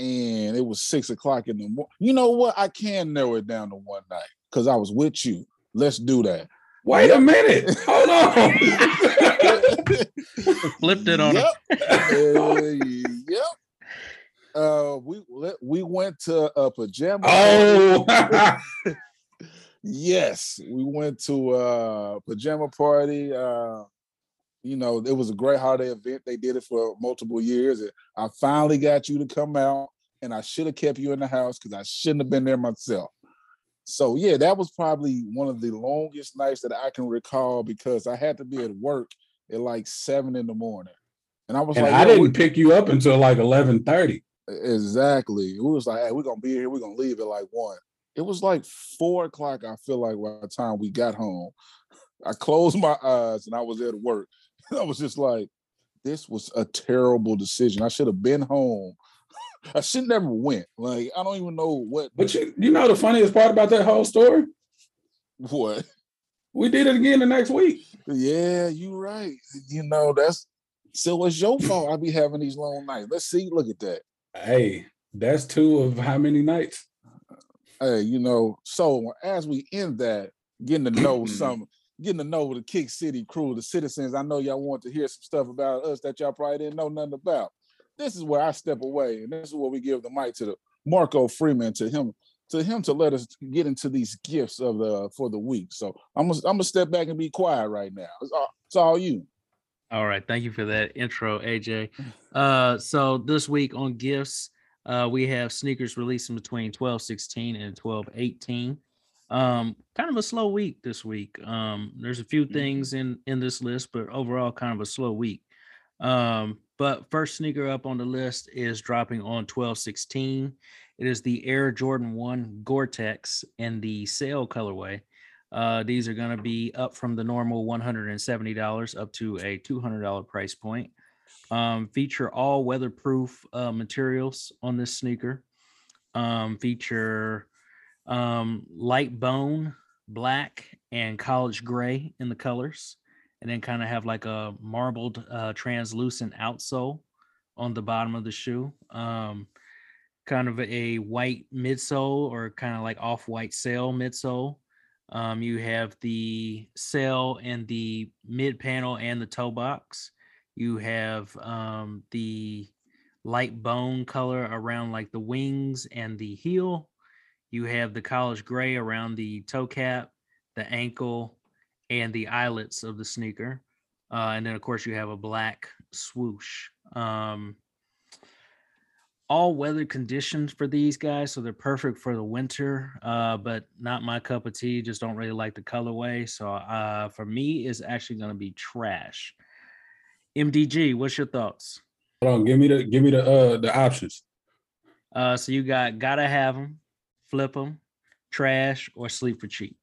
[SPEAKER 4] and it was six o'clock in the morning. You know what? I can narrow it down to one night because I was with you. Let's do that.
[SPEAKER 1] Wait a minute. Hold on. (laughs)
[SPEAKER 5] Flipped it on.
[SPEAKER 4] Yep. Uh, yep. Uh, we we went to a pajama. party.
[SPEAKER 1] oh, (laughs)
[SPEAKER 4] Yes, we went to a pajama party. Uh, you know, it was a great holiday event. They did it for multiple years. and I finally got you to come out, and I should have kept you in the house because I shouldn't have been there myself. So yeah, that was probably one of the longest nights that I can recall because I had to be at work at like seven in the morning, and I was
[SPEAKER 1] and
[SPEAKER 4] like,
[SPEAKER 1] I didn't pick you up until like eleven thirty.
[SPEAKER 4] Exactly. We was like, hey, we're gonna be here. We're gonna leave at like one. It was like four o'clock. I feel like by the time we got home, I closed my eyes and I was at work. (laughs) I was just like, this was a terrible decision. I should have been home. (laughs) I should never went. Like, I don't even know what
[SPEAKER 1] But you, you know the funniest part about that whole story?
[SPEAKER 4] what.
[SPEAKER 1] We did it again the next week.
[SPEAKER 4] Yeah, you right. You know, that's so it's your fault. I be having these long nights. Let's see. Look at that.
[SPEAKER 1] Hey, that's two of how many nights?
[SPEAKER 4] hey, you know, so as we end that, getting to know (clears throat) some, getting to know the Kick City crew, the citizens. I know y'all want to hear some stuff about us that y'all probably didn't know nothing about. This is where I step away, and this is where we give the mic to the Marco Freeman to him, to him to let us get into these gifts of the for the week. So I'm gonna I'm gonna step back and be quiet right now. It's all, it's all you.
[SPEAKER 5] All right, thank you for that intro, AJ. (laughs) Uh, so this week on gifts, uh, we have sneakers releasing between 1216 and 1218. Um, kind of a slow week this week. Um, there's a few things in in this list, but overall, kind of a slow week. Um, But first sneaker up on the list is dropping on 1216. It is the Air Jordan 1 Gore-Tex in the sale colorway. Uh, these are going to be up from the normal $170 up to a $200 price point. Um, feature all weatherproof uh, materials on this sneaker. Um, feature um, light bone, black, and college gray in the colors and then kind of have like a marbled uh, translucent outsole on the bottom of the shoe. Um, kind of a white midsole or kind of like off-white sail midsole. Um, you have the sail and the mid panel and the toe box. You have um, the light bone color around like the wings and the heel. You have the college gray around the toe cap, the ankle, and the eyelets of the sneaker. Uh, and then, of course, you have a black swoosh. Um, all weather conditions for these guys, so they're perfect for the winter, uh, but not my cup of tea. Just don't really like the colorway. So uh, for me, it's actually going to be trash. MDG, what's your thoughts?
[SPEAKER 1] Hold on, give me the give me the uh the options.
[SPEAKER 5] Uh, so you got gotta have them, flip them, trash, or sleep for cheap.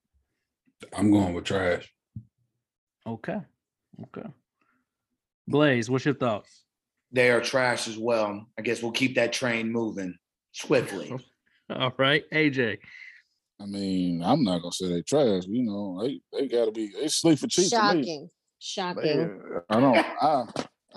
[SPEAKER 1] I'm going with trash.
[SPEAKER 5] Okay. Okay. Blaze, what's your thoughts?
[SPEAKER 2] They are trash as well. I guess we'll keep that train moving swiftly. (laughs)
[SPEAKER 5] All right, AJ.
[SPEAKER 4] I mean, I'm not gonna say they trash. You know, they they gotta be they sleep for cheap.
[SPEAKER 3] Shocking. Shocking.
[SPEAKER 4] They- I don't. I,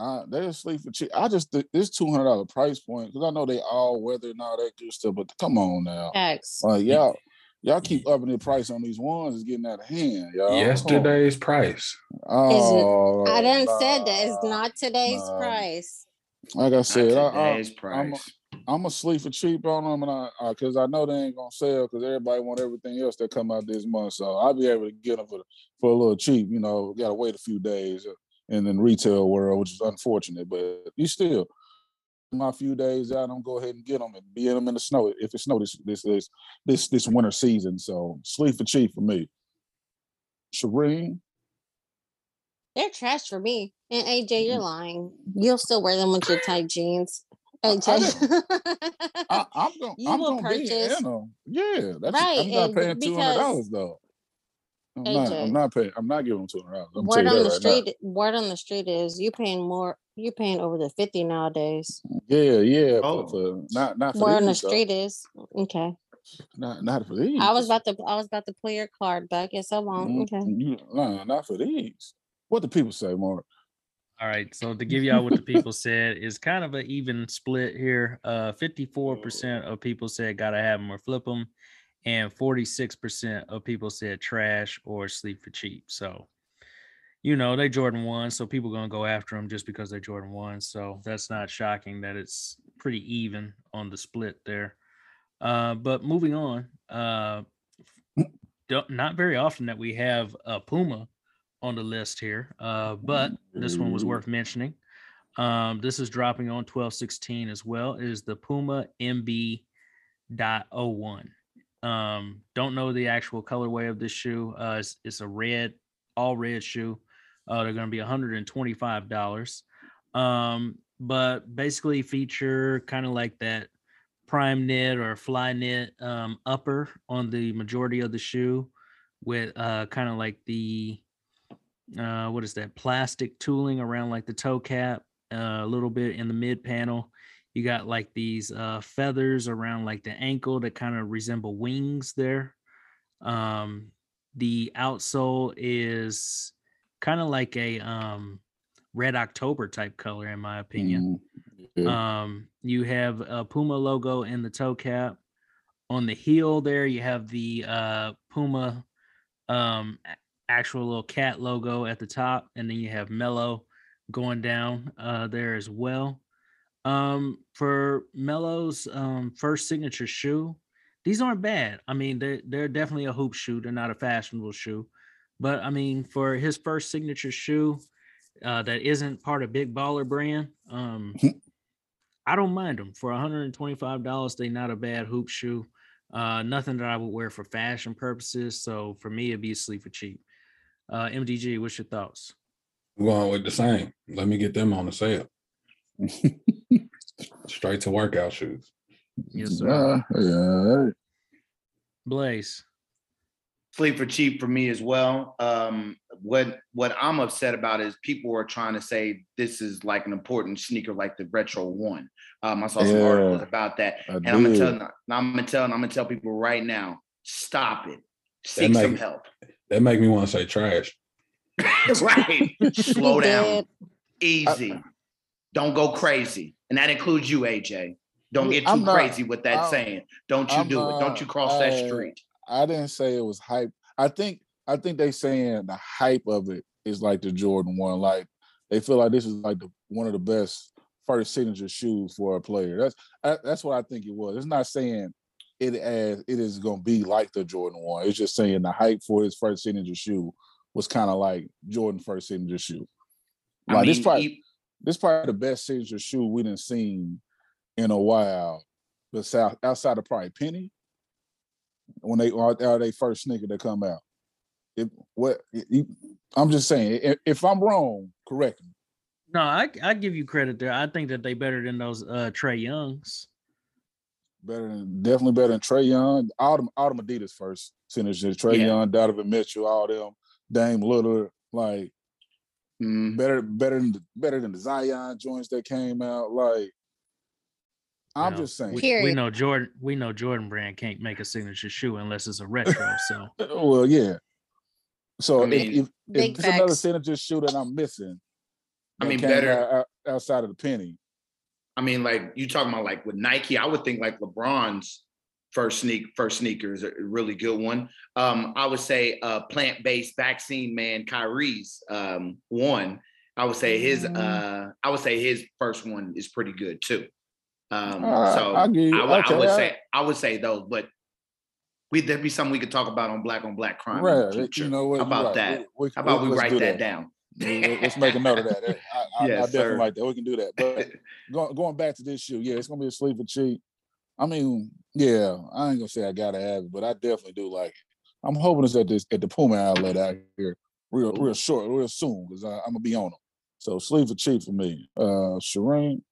[SPEAKER 4] I they sleep for cheap. I just think this two hundred dollar price point because I know they all weather and all that good stuff. But come on now,
[SPEAKER 3] Facts.
[SPEAKER 4] like y'all, y'all keep upping the price on these ones. It's getting out of hand, y'all.
[SPEAKER 1] Yesterday's price.
[SPEAKER 4] Oh,
[SPEAKER 3] I didn't said that it's not today's
[SPEAKER 4] nah.
[SPEAKER 3] price.
[SPEAKER 4] Like I said, I, I,
[SPEAKER 2] Today's
[SPEAKER 4] I'm a-
[SPEAKER 2] price.
[SPEAKER 4] I'm gonna sleep for cheap on them, and I because I, know they ain't gonna sell because everybody want everything else that come out this month. So I'll be able to get them for for a little cheap. You know, got to wait a few days uh, in the retail world, which is unfortunate, but you still my few days out, I'm go ahead and get them and be in them in the snow if it snow this this this this this winter season. So sleep for cheap for me. Shireen,
[SPEAKER 3] They're trash for me. And AJ, you're mm. lying. You'll still wear them with your tight jeans. AJ.
[SPEAKER 4] I, I'm (laughs) gonna
[SPEAKER 3] You
[SPEAKER 4] I'm
[SPEAKER 3] will
[SPEAKER 4] gonna be
[SPEAKER 3] purchase-
[SPEAKER 4] in them. Yeah, that's
[SPEAKER 3] Right,
[SPEAKER 4] I'm not
[SPEAKER 3] and
[SPEAKER 4] paying two hundred dollars though. I'm not, I'm not paying. I'm not giving them two hundred dollars.
[SPEAKER 3] Word on the
[SPEAKER 4] that right
[SPEAKER 3] street word on the street is you paying more you're paying over the 50 nowadays.
[SPEAKER 4] Yeah, yeah.
[SPEAKER 2] Oh.
[SPEAKER 4] For, for not not for
[SPEAKER 3] word on the
[SPEAKER 4] these, though.
[SPEAKER 3] street is okay
[SPEAKER 4] Not not for these.
[SPEAKER 3] i was about to i was about to pull your card back yes i won't
[SPEAKER 4] Mm,
[SPEAKER 3] okay
[SPEAKER 4] you- No, not for these. What the people say, Mark?
[SPEAKER 5] All right. So to give y'all what the people said is kind of an even split here. Uh 54% of people said gotta have them or flip them, and 46% of people said trash or sleep for cheap. So you know they Jordan one, so people gonna go after them just because they're Jordan one. So that's not shocking that it's pretty even on the split there. Uh, but moving on, uh, don't, not very often that we have a Puma on the list here, uh, but this one was worth mentioning. Um, this is dropping on 1216 as well. It is the Puma MB dot oh one. Um, don't know the actual colorway of this shoe. Uh, it's, it's a red, all red shoe. Uh, they're going to be $125. Um, but basically feature kind of like that prime knit or fly knit um, upper on the majority of the shoe with uh, kind of like the uh, what is that plastic tooling around like the toe cap, uh, a little bit in the mid panel. You got like these uh, feathers around like the ankle that kind of resemble wings there. Um, the outsole is kind of like a um, red October type color, in my opinion.
[SPEAKER 4] Mm, yeah.
[SPEAKER 5] Um, you have a Puma logo in the toe cap. On the heel there, you have the uh, Puma um, actual little cat logo at the top, and then you have Melo going down uh, there as well. Um, for Melo's um, first signature shoe, these aren't bad. I mean, they're they're definitely a hoop shoe. They're not a fashionable shoe, but I mean, for his first signature shoe, uh, that isn't part of Big Baller brand, um, (laughs) I don't mind them for $125. They not a bad hoop shoe. Uh, nothing that I would wear for fashion purposes. So for me, it'd be sleep for cheap. Uh, MDG, what's your thoughts?
[SPEAKER 1] I'm going with the same. Let me get them on the sale. (laughs) Straight to workout shoes.
[SPEAKER 5] Yes, sir.
[SPEAKER 4] Uh, yeah.
[SPEAKER 5] Blaze.
[SPEAKER 2] Sleep for cheap for me as well. Um, what what I'm upset about is people are trying to say this is like an important sneaker, like the retro one. Um, I saw some
[SPEAKER 4] Yeah.
[SPEAKER 2] articles about that,
[SPEAKER 4] I
[SPEAKER 2] and I'm gonna
[SPEAKER 4] did.
[SPEAKER 2] tell I'm gonna tell I'm gonna tell people right now, stop it. Seek
[SPEAKER 1] make-
[SPEAKER 2] some help.
[SPEAKER 1] That make me want to say trash. (laughs)
[SPEAKER 2] right. (laughs) Slow down.
[SPEAKER 3] did.
[SPEAKER 2] Easy. Don't go crazy. And that includes you, AJ. Don't get too
[SPEAKER 4] not-
[SPEAKER 2] crazy with that
[SPEAKER 4] I'm-
[SPEAKER 2] saying. Don't you
[SPEAKER 4] I'm
[SPEAKER 2] do it. Don't you cross that street.
[SPEAKER 4] I didn't say it was hype. I think I think they saying the hype of it is like the Jordan one. Like they feel like this is like the one of the best first signature shoes for a player. That's that- that's what I think it was. It's not saying it as it is gonna be like the Jordan one. It's just saying the hype for his first signature shoe was kind of like Jordan first signature shoe.
[SPEAKER 2] I
[SPEAKER 4] Like this probably
[SPEAKER 2] e-
[SPEAKER 4] this is probably the best signature shoe we didn't seen in a while. Besides outside of probably Penny when they are they first sneaker that come out. If what you- I'm just saying, if, if I'm wrong, correct me.
[SPEAKER 5] No, I I give you credit there. I think that they better than those uh Trey Youngs.
[SPEAKER 4] Better than definitely better than Trey Young. All them Adidas first signature. Trey
[SPEAKER 2] Yeah.
[SPEAKER 4] Young, Donovan Mitchell, all them, Dame Lillard, like
[SPEAKER 2] mm,
[SPEAKER 4] better better than the, better than the Zion joints that came out. Like I'm
[SPEAKER 5] Now,
[SPEAKER 4] just saying.
[SPEAKER 5] We, we know Jordan. We know Jordan Brand can't make a signature shoe unless it's a retro. (laughs) So
[SPEAKER 4] Well, yeah. So
[SPEAKER 2] I
[SPEAKER 4] if-
[SPEAKER 2] mean,
[SPEAKER 4] if, if,
[SPEAKER 3] Big
[SPEAKER 4] it's another signature shoe that I'm missing,
[SPEAKER 2] I mean, better-
[SPEAKER 4] out- out- outside of the penny.
[SPEAKER 2] I mean, like you talking about like with Nike, I would think like LeBron's first sneak first sneaker is a really good one. Um, I would say uh plant-based vaccine man Kyrie's um one. I would say his
[SPEAKER 3] Mm.
[SPEAKER 2] uh I would say his first one is pretty good too. Um so
[SPEAKER 4] I you-
[SPEAKER 2] I would, I would say I would say those, but we there'd be something we could talk about on black on black crime.
[SPEAKER 4] Right. You know what?
[SPEAKER 2] About
[SPEAKER 4] right.
[SPEAKER 2] that?
[SPEAKER 4] We, we,
[SPEAKER 2] How about we write
[SPEAKER 4] do
[SPEAKER 2] that, down?
[SPEAKER 4] We- we- Let's make a note of that. I, I, (laughs) I definitely
[SPEAKER 2] sir.
[SPEAKER 4] like that. We can do that. But (laughs) going going back to this shoe, yeah, it's gonna be a sleeper cheap. I mean, yeah, I ain't gonna say I gotta have it, but I definitely do like it. I'm hoping it's at this at the Puma outlet out here real real short, real soon, because I'm gonna be on them. So sleeper cheap for me. Uh Shireen,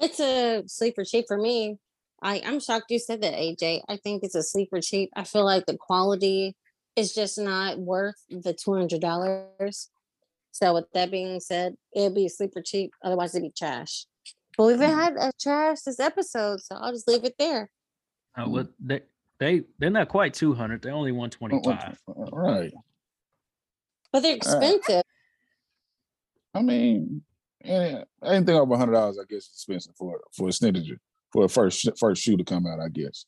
[SPEAKER 3] It's a sleeper cheap for me. I, I'm shocked you said that, AJ. I think it's a sleeper cheap. I feel like the quality is just not worth the two hundred dollars. So with that being said, it'd be a sleeper cheap. Otherwise, it'd be trash. But we've had a trash this episode, so I'll just leave it there.
[SPEAKER 5] uh, what they they they're not quite two hundred. They're only one twenty five.
[SPEAKER 4] right.
[SPEAKER 3] But they're expensive.
[SPEAKER 4] I mean, any- anything over hundred dollars, I guess, is expensive for for a signature for a first first shoe to come out. I guess.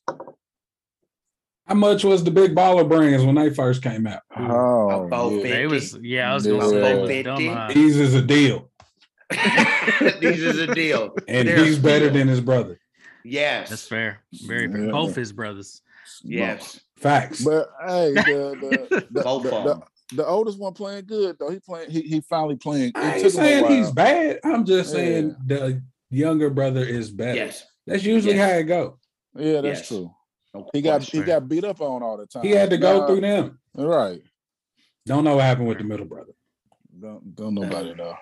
[SPEAKER 1] How much was the big baller brands when they first came out?
[SPEAKER 4] Oh,
[SPEAKER 2] About
[SPEAKER 4] yeah.
[SPEAKER 5] They
[SPEAKER 2] 50.
[SPEAKER 5] was yeah. I was
[SPEAKER 4] Yeah.
[SPEAKER 5] gonna say
[SPEAKER 2] About
[SPEAKER 5] was dumb
[SPEAKER 2] 50.
[SPEAKER 5] high.
[SPEAKER 1] These is a deal, (laughs)
[SPEAKER 2] These is a deal.
[SPEAKER 1] and
[SPEAKER 2] They're
[SPEAKER 1] he's better
[SPEAKER 2] steal.
[SPEAKER 1] than his brother.
[SPEAKER 2] Yes.
[SPEAKER 5] That's fair. Very fair.
[SPEAKER 4] Yeah.
[SPEAKER 5] Both his brothers.
[SPEAKER 2] Yes.
[SPEAKER 1] Facts.
[SPEAKER 4] But hey, the the, (laughs) the,
[SPEAKER 2] Both
[SPEAKER 4] the,
[SPEAKER 2] of
[SPEAKER 4] the oldest one playing good though. He playing. He, he finally playing.
[SPEAKER 1] I
[SPEAKER 4] It
[SPEAKER 1] ain't
[SPEAKER 4] took him a
[SPEAKER 1] saying he's bad. I'm just
[SPEAKER 4] Yeah.
[SPEAKER 1] saying the younger brother is better.
[SPEAKER 2] Yes.
[SPEAKER 1] That's usually
[SPEAKER 2] Yes.
[SPEAKER 1] how it go.
[SPEAKER 4] Yeah, that's
[SPEAKER 2] Yes.
[SPEAKER 4] true.
[SPEAKER 2] No
[SPEAKER 4] He got he got beat up on all the time.
[SPEAKER 1] He had to go
[SPEAKER 4] Nah,
[SPEAKER 1] through them.
[SPEAKER 4] Right.
[SPEAKER 1] Don't know what happened with the middle brother.
[SPEAKER 4] Don't don't nobody know.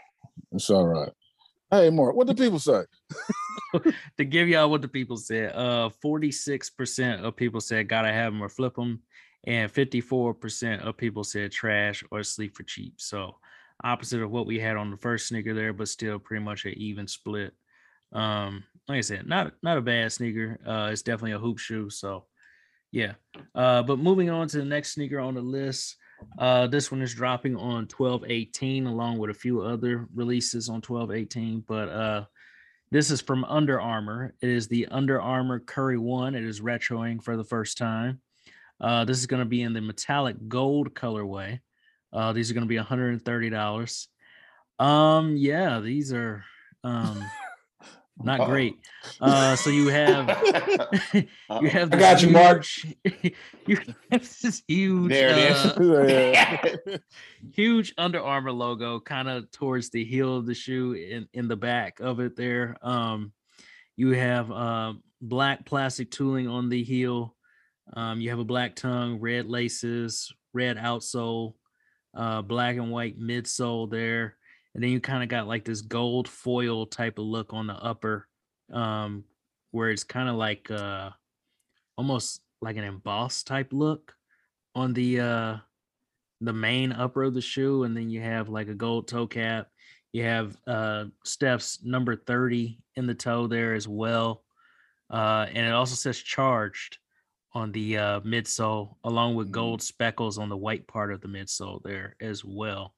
[SPEAKER 4] It's all right. Hey, Mark, what do people say? (laughs)
[SPEAKER 5] to give y'all what the people said, uh, 46% of people said gotta have them or flip them, and 54% of people said trash or sleep for cheap. So opposite of what we had on the first sneaker there, but still pretty much an even split. Um, like I said, not not a bad sneaker. Uh, it's definitely a hoop shoe. So yeah. Uh, but moving on to the next sneaker on the list. Uh, this one is dropping on 1218 along with a few other releases on 1218. But uh this is from Under Armour. It is the Under Armour Curry One. It is retroing for the first time. Uh, this is going to be in the metallic gold colorway. Uh, these are going to be $130. Um, yeah, these are um (laughs) not
[SPEAKER 2] Uh-oh.
[SPEAKER 5] great. Uh, so you have (laughs) (laughs) you have
[SPEAKER 1] I
[SPEAKER 5] this
[SPEAKER 1] got you, Mark.
[SPEAKER 5] huge- (laughs) you have this huge
[SPEAKER 2] There it is.
[SPEAKER 5] uh,
[SPEAKER 4] Yeah.
[SPEAKER 5] huge Under Armour logo kind of towards the heel of the shoe in in the back of it there. Um you have um black plastic tooling on the heel. Um you have a black tongue, red laces, red outsole, uh black and white midsole there. And then you kind of got like this gold foil type of look on the upper, um, where it's kind of like uh, almost like an embossed type look on the uh the main upper of the shoe, and then you have like a gold toe cap. You have uh Steph's number 30 in the toe there as well. Uh and it also says charged on the uh midsole, along with
[SPEAKER 4] Mhm.
[SPEAKER 5] gold speckles on the white part of the midsole there as well.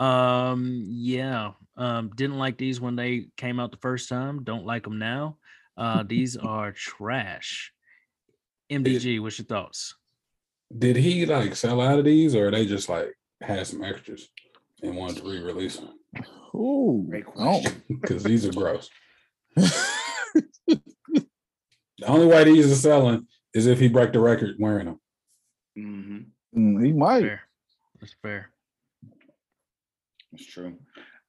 [SPEAKER 5] Um yeah, um didn't like these when they came out the first time, don't like them now. Uh (laughs) these are trash. MDG, what's your thoughts?
[SPEAKER 1] Did he like sell out of these, or they just like had some extras and wanted to re-release them?
[SPEAKER 4] Ooh,
[SPEAKER 2] Great
[SPEAKER 4] oh. (laughs)
[SPEAKER 1] Because these are gross. (laughs) The only way these are selling is if he break the record wearing them.
[SPEAKER 2] Mm-hmm.
[SPEAKER 4] Mm, he might.
[SPEAKER 5] Fair. That's fair.
[SPEAKER 2] That's true.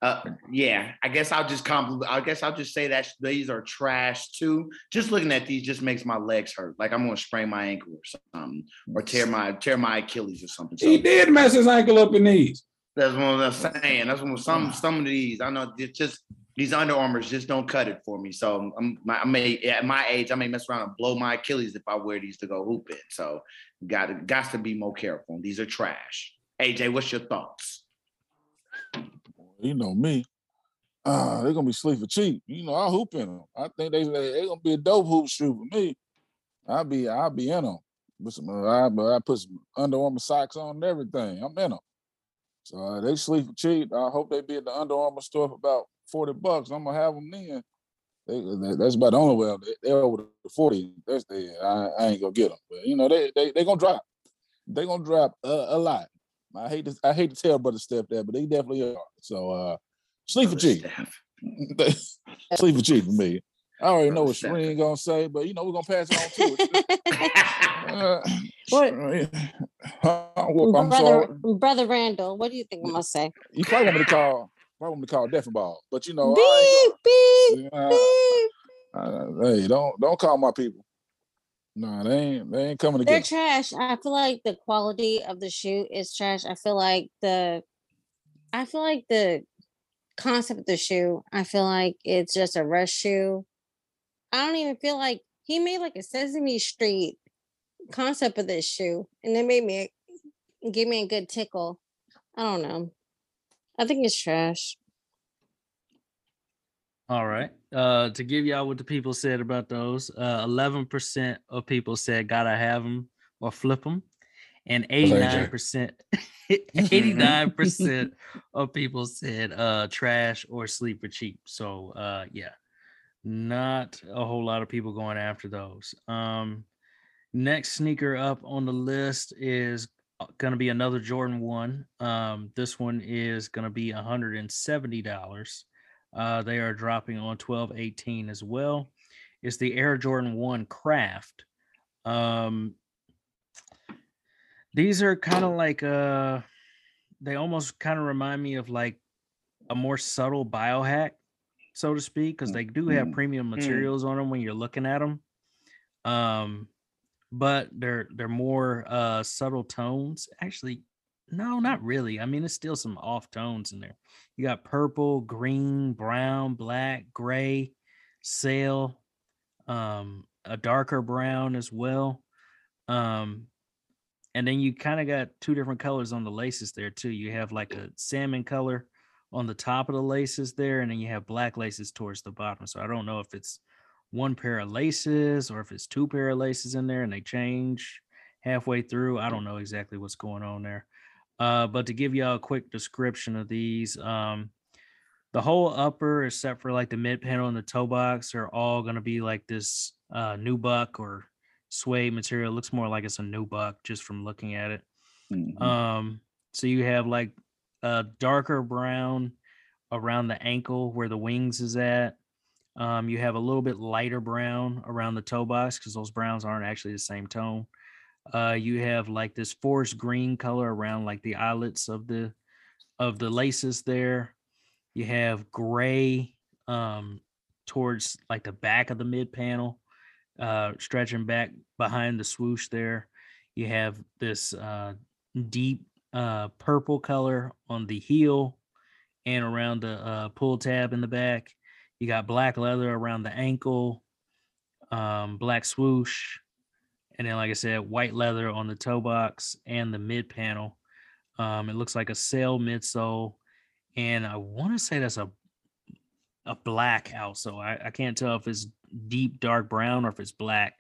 [SPEAKER 2] Uh, yeah, I guess I'll just compliment. I guess I'll just say that these are trash too. Just looking at these just makes my legs hurt. Like I'm gonna sprain my ankle or something, or tear my tear my Achilles or something. So
[SPEAKER 1] He did mess his ankle up in these.
[SPEAKER 2] that's what I'm saying. That's what some some of these. I know it's just these Under Armours just don't cut it for me. So I'm I may at my age I may mess around and blow my Achilles if I wear these to go hooping. So got got to be more careful. These are trash. AJ, what's your thoughts?
[SPEAKER 4] You know me. Uh, they're gonna be sleeping cheap. You know, I hoop in them. I think they they gonna be a dope hoop shoe for me. I'll be I'll be in them. With some, uh, I, I put some Under Armour socks on and everything. I'm in them. So uh, they sleep cheap. I hope they be at the Under Armour store for about forty bucks. I'm gonna have them then. They, they- that's about the only way. They, they're over the forty. That's the I, I ain't gonna get them. But you know they they they gonna drop. They gonna drop a, a lot. I hate to I hate to tell brother Steph that, but they definitely are. So uh, sleep for
[SPEAKER 2] Brother
[SPEAKER 4] cheap. (laughs) Sleep for cheap for me. I already know what
[SPEAKER 2] Steph.
[SPEAKER 4] Shireen gonna say, but you know we're gonna pass it on to it. (laughs) Uh,
[SPEAKER 3] What?
[SPEAKER 4] Shireen- I'm
[SPEAKER 3] brother, brother Randall, what do you think I'm gonna say?
[SPEAKER 4] You probably want me to call, probably want me to call Deaf Ball, but you know,
[SPEAKER 3] beep,
[SPEAKER 4] ain't
[SPEAKER 3] beep,
[SPEAKER 4] gonna-
[SPEAKER 3] beep.
[SPEAKER 4] uh, uh, hey, don't don't call my people. No, they ain't they ain't coming to
[SPEAKER 3] They're trash. I feel like the quality of the shoe is trash. I feel like the, I feel like the concept of the shoe. I feel like it's just a rush shoe. I don't even feel like he made like a Sesame Street concept of this shoe, and it made me give me a good tickle. I don't know. I think it's trash.
[SPEAKER 5] All right. Uh, to give y'all what the people said about those, uh, eleven percent of people said gotta have them or flip them, and eighty-nine percent, (laughs) eighty-nine percent (laughs) of people said uh trash or sleeper cheap. So uh, yeah, not a whole lot of people going after those. Um, next sneaker up on the list is uh, gonna be another Jordan one. Um, this one is gonna be hundred and seventy dollars. Uh, they are dropping on 1218 as well. It's the Air Jordan 1 Craft. Um, these are kind of like uh they almost kind of remind me of like a more subtle biohack, so to speak, because they do have
[SPEAKER 4] Mm,
[SPEAKER 5] premium materials on them when you're looking at them. Um, but they're they're more uh subtle tones. Actually, no, not really. I mean, it's still some off tones in there. You got purple, green, brown, black, gray, sail, um, a darker brown as well. Um, and then you kind of got two different colors on the laces there too. You have like a salmon color on the top of the laces there, and then you have black laces towards the bottom. So I don't know if it's one pair of laces or if it's two pair of laces in there and they change halfway through. I don't know exactly what's going on there. Uh, but to give y'all a quick description of these, um, the whole upper, except for like the mid panel and the toe box, are all going to be like this uh, nubuck or suede material. Looks more like it's a nubuck just from looking at it.
[SPEAKER 4] Mhm.
[SPEAKER 5] Um, so you have like a darker brown around the ankle where the wings is at. Um, you have a little bit lighter brown around the toe box because those browns aren't actually the same tone. Uh, you have like this forest green color around like the eyelets of the of the laces there. You have gray um towards like the back of the mid panel, uh stretching back behind the swoosh there. You have this uh deep uh purple color on the heel and around the uh, pull tab in the back. You got black leather around the ankle, um, black swoosh, and then like I said, white leather on the toe box and the mid panel. Um, it looks like a sail midsole, and I want to say that's a a black outsole. I, I can't tell if it's deep dark brown or if it's black.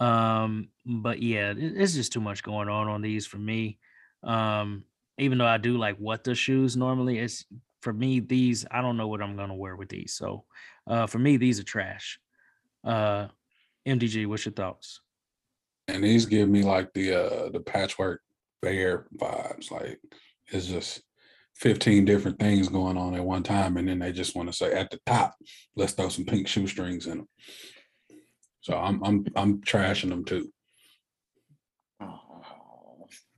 [SPEAKER 5] Um, but yeah, it- it's just too much going on on these for me. Um, even though I do like what the shoes normally, it's for me these. I don't know what I'm gonna wear with these. So, uh, for me these are trash. Uh, MDG, what's your thoughts?
[SPEAKER 1] And these give me like the uh the patchwork bear vibes. Like it's just 15 different things going on at one time. And then they just want to say at the top, let's throw some pink shoestrings in them. So I'm I'm I'm trashing them too.
[SPEAKER 2] Oh,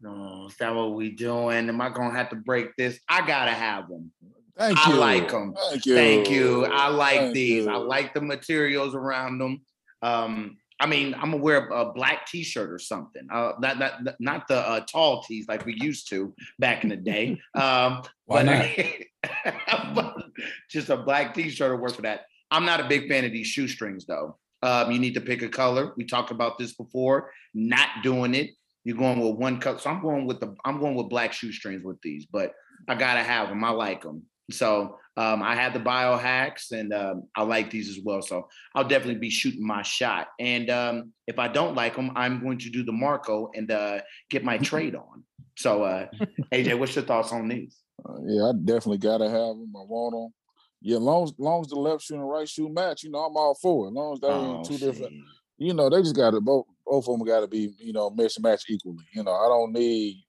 [SPEAKER 2] no, is that what we doing? Am I gonna have to break this? I gotta have them.
[SPEAKER 4] Thank
[SPEAKER 2] I
[SPEAKER 4] you.
[SPEAKER 2] like 'em.
[SPEAKER 4] Thank you.
[SPEAKER 2] Thank you. I like
[SPEAKER 4] Thank
[SPEAKER 2] these. I like the materials around them. Um, I mean, I'm gonna wear a, black T-shirt or something. Uh, not not not the uh, tall tees like we used to back in the day. (laughs) Um,
[SPEAKER 1] Why
[SPEAKER 2] but, (laughs) but just a black T-shirt will work for that. I'm not a big fan of these shoestrings though. Um, you need to pick a color. We talked about this before. Not doing it. You're going with one color. So I'm going with the I'm going with black shoestrings with these, but I gotta have them. I like them. So um, I have the biohacks and um, I like these as well. So I'll definitely be shooting my shot. And um, if I don't like them, I'm going to do the Marco and uh, get my (laughs) trade on. So uh, AJ, (laughs) what's your thoughts on these?
[SPEAKER 4] Uh, yeah, I definitely gotta have them. I want them. Yeah, long as long as the left shoe and right shoe match, you know, I'm all for it. As long as they
[SPEAKER 2] Oh,
[SPEAKER 4] ain't two different, you know, they just gotta both both of them gotta be, you know, mix and match equally. You know, I don't need